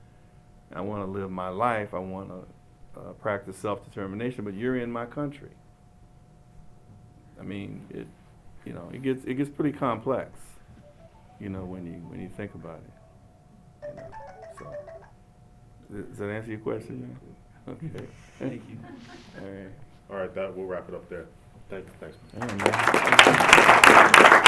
I want to live my life. I want to uh, practice self-determination, but you're in my country." I mean, it, you know, it gets it gets pretty complex, you know, when you when you think about it. You know, does- does that answer your question? man? Okay. Thank you. All right. All right, that, we'll wrap it up there. Thank you, thanks. All right, man.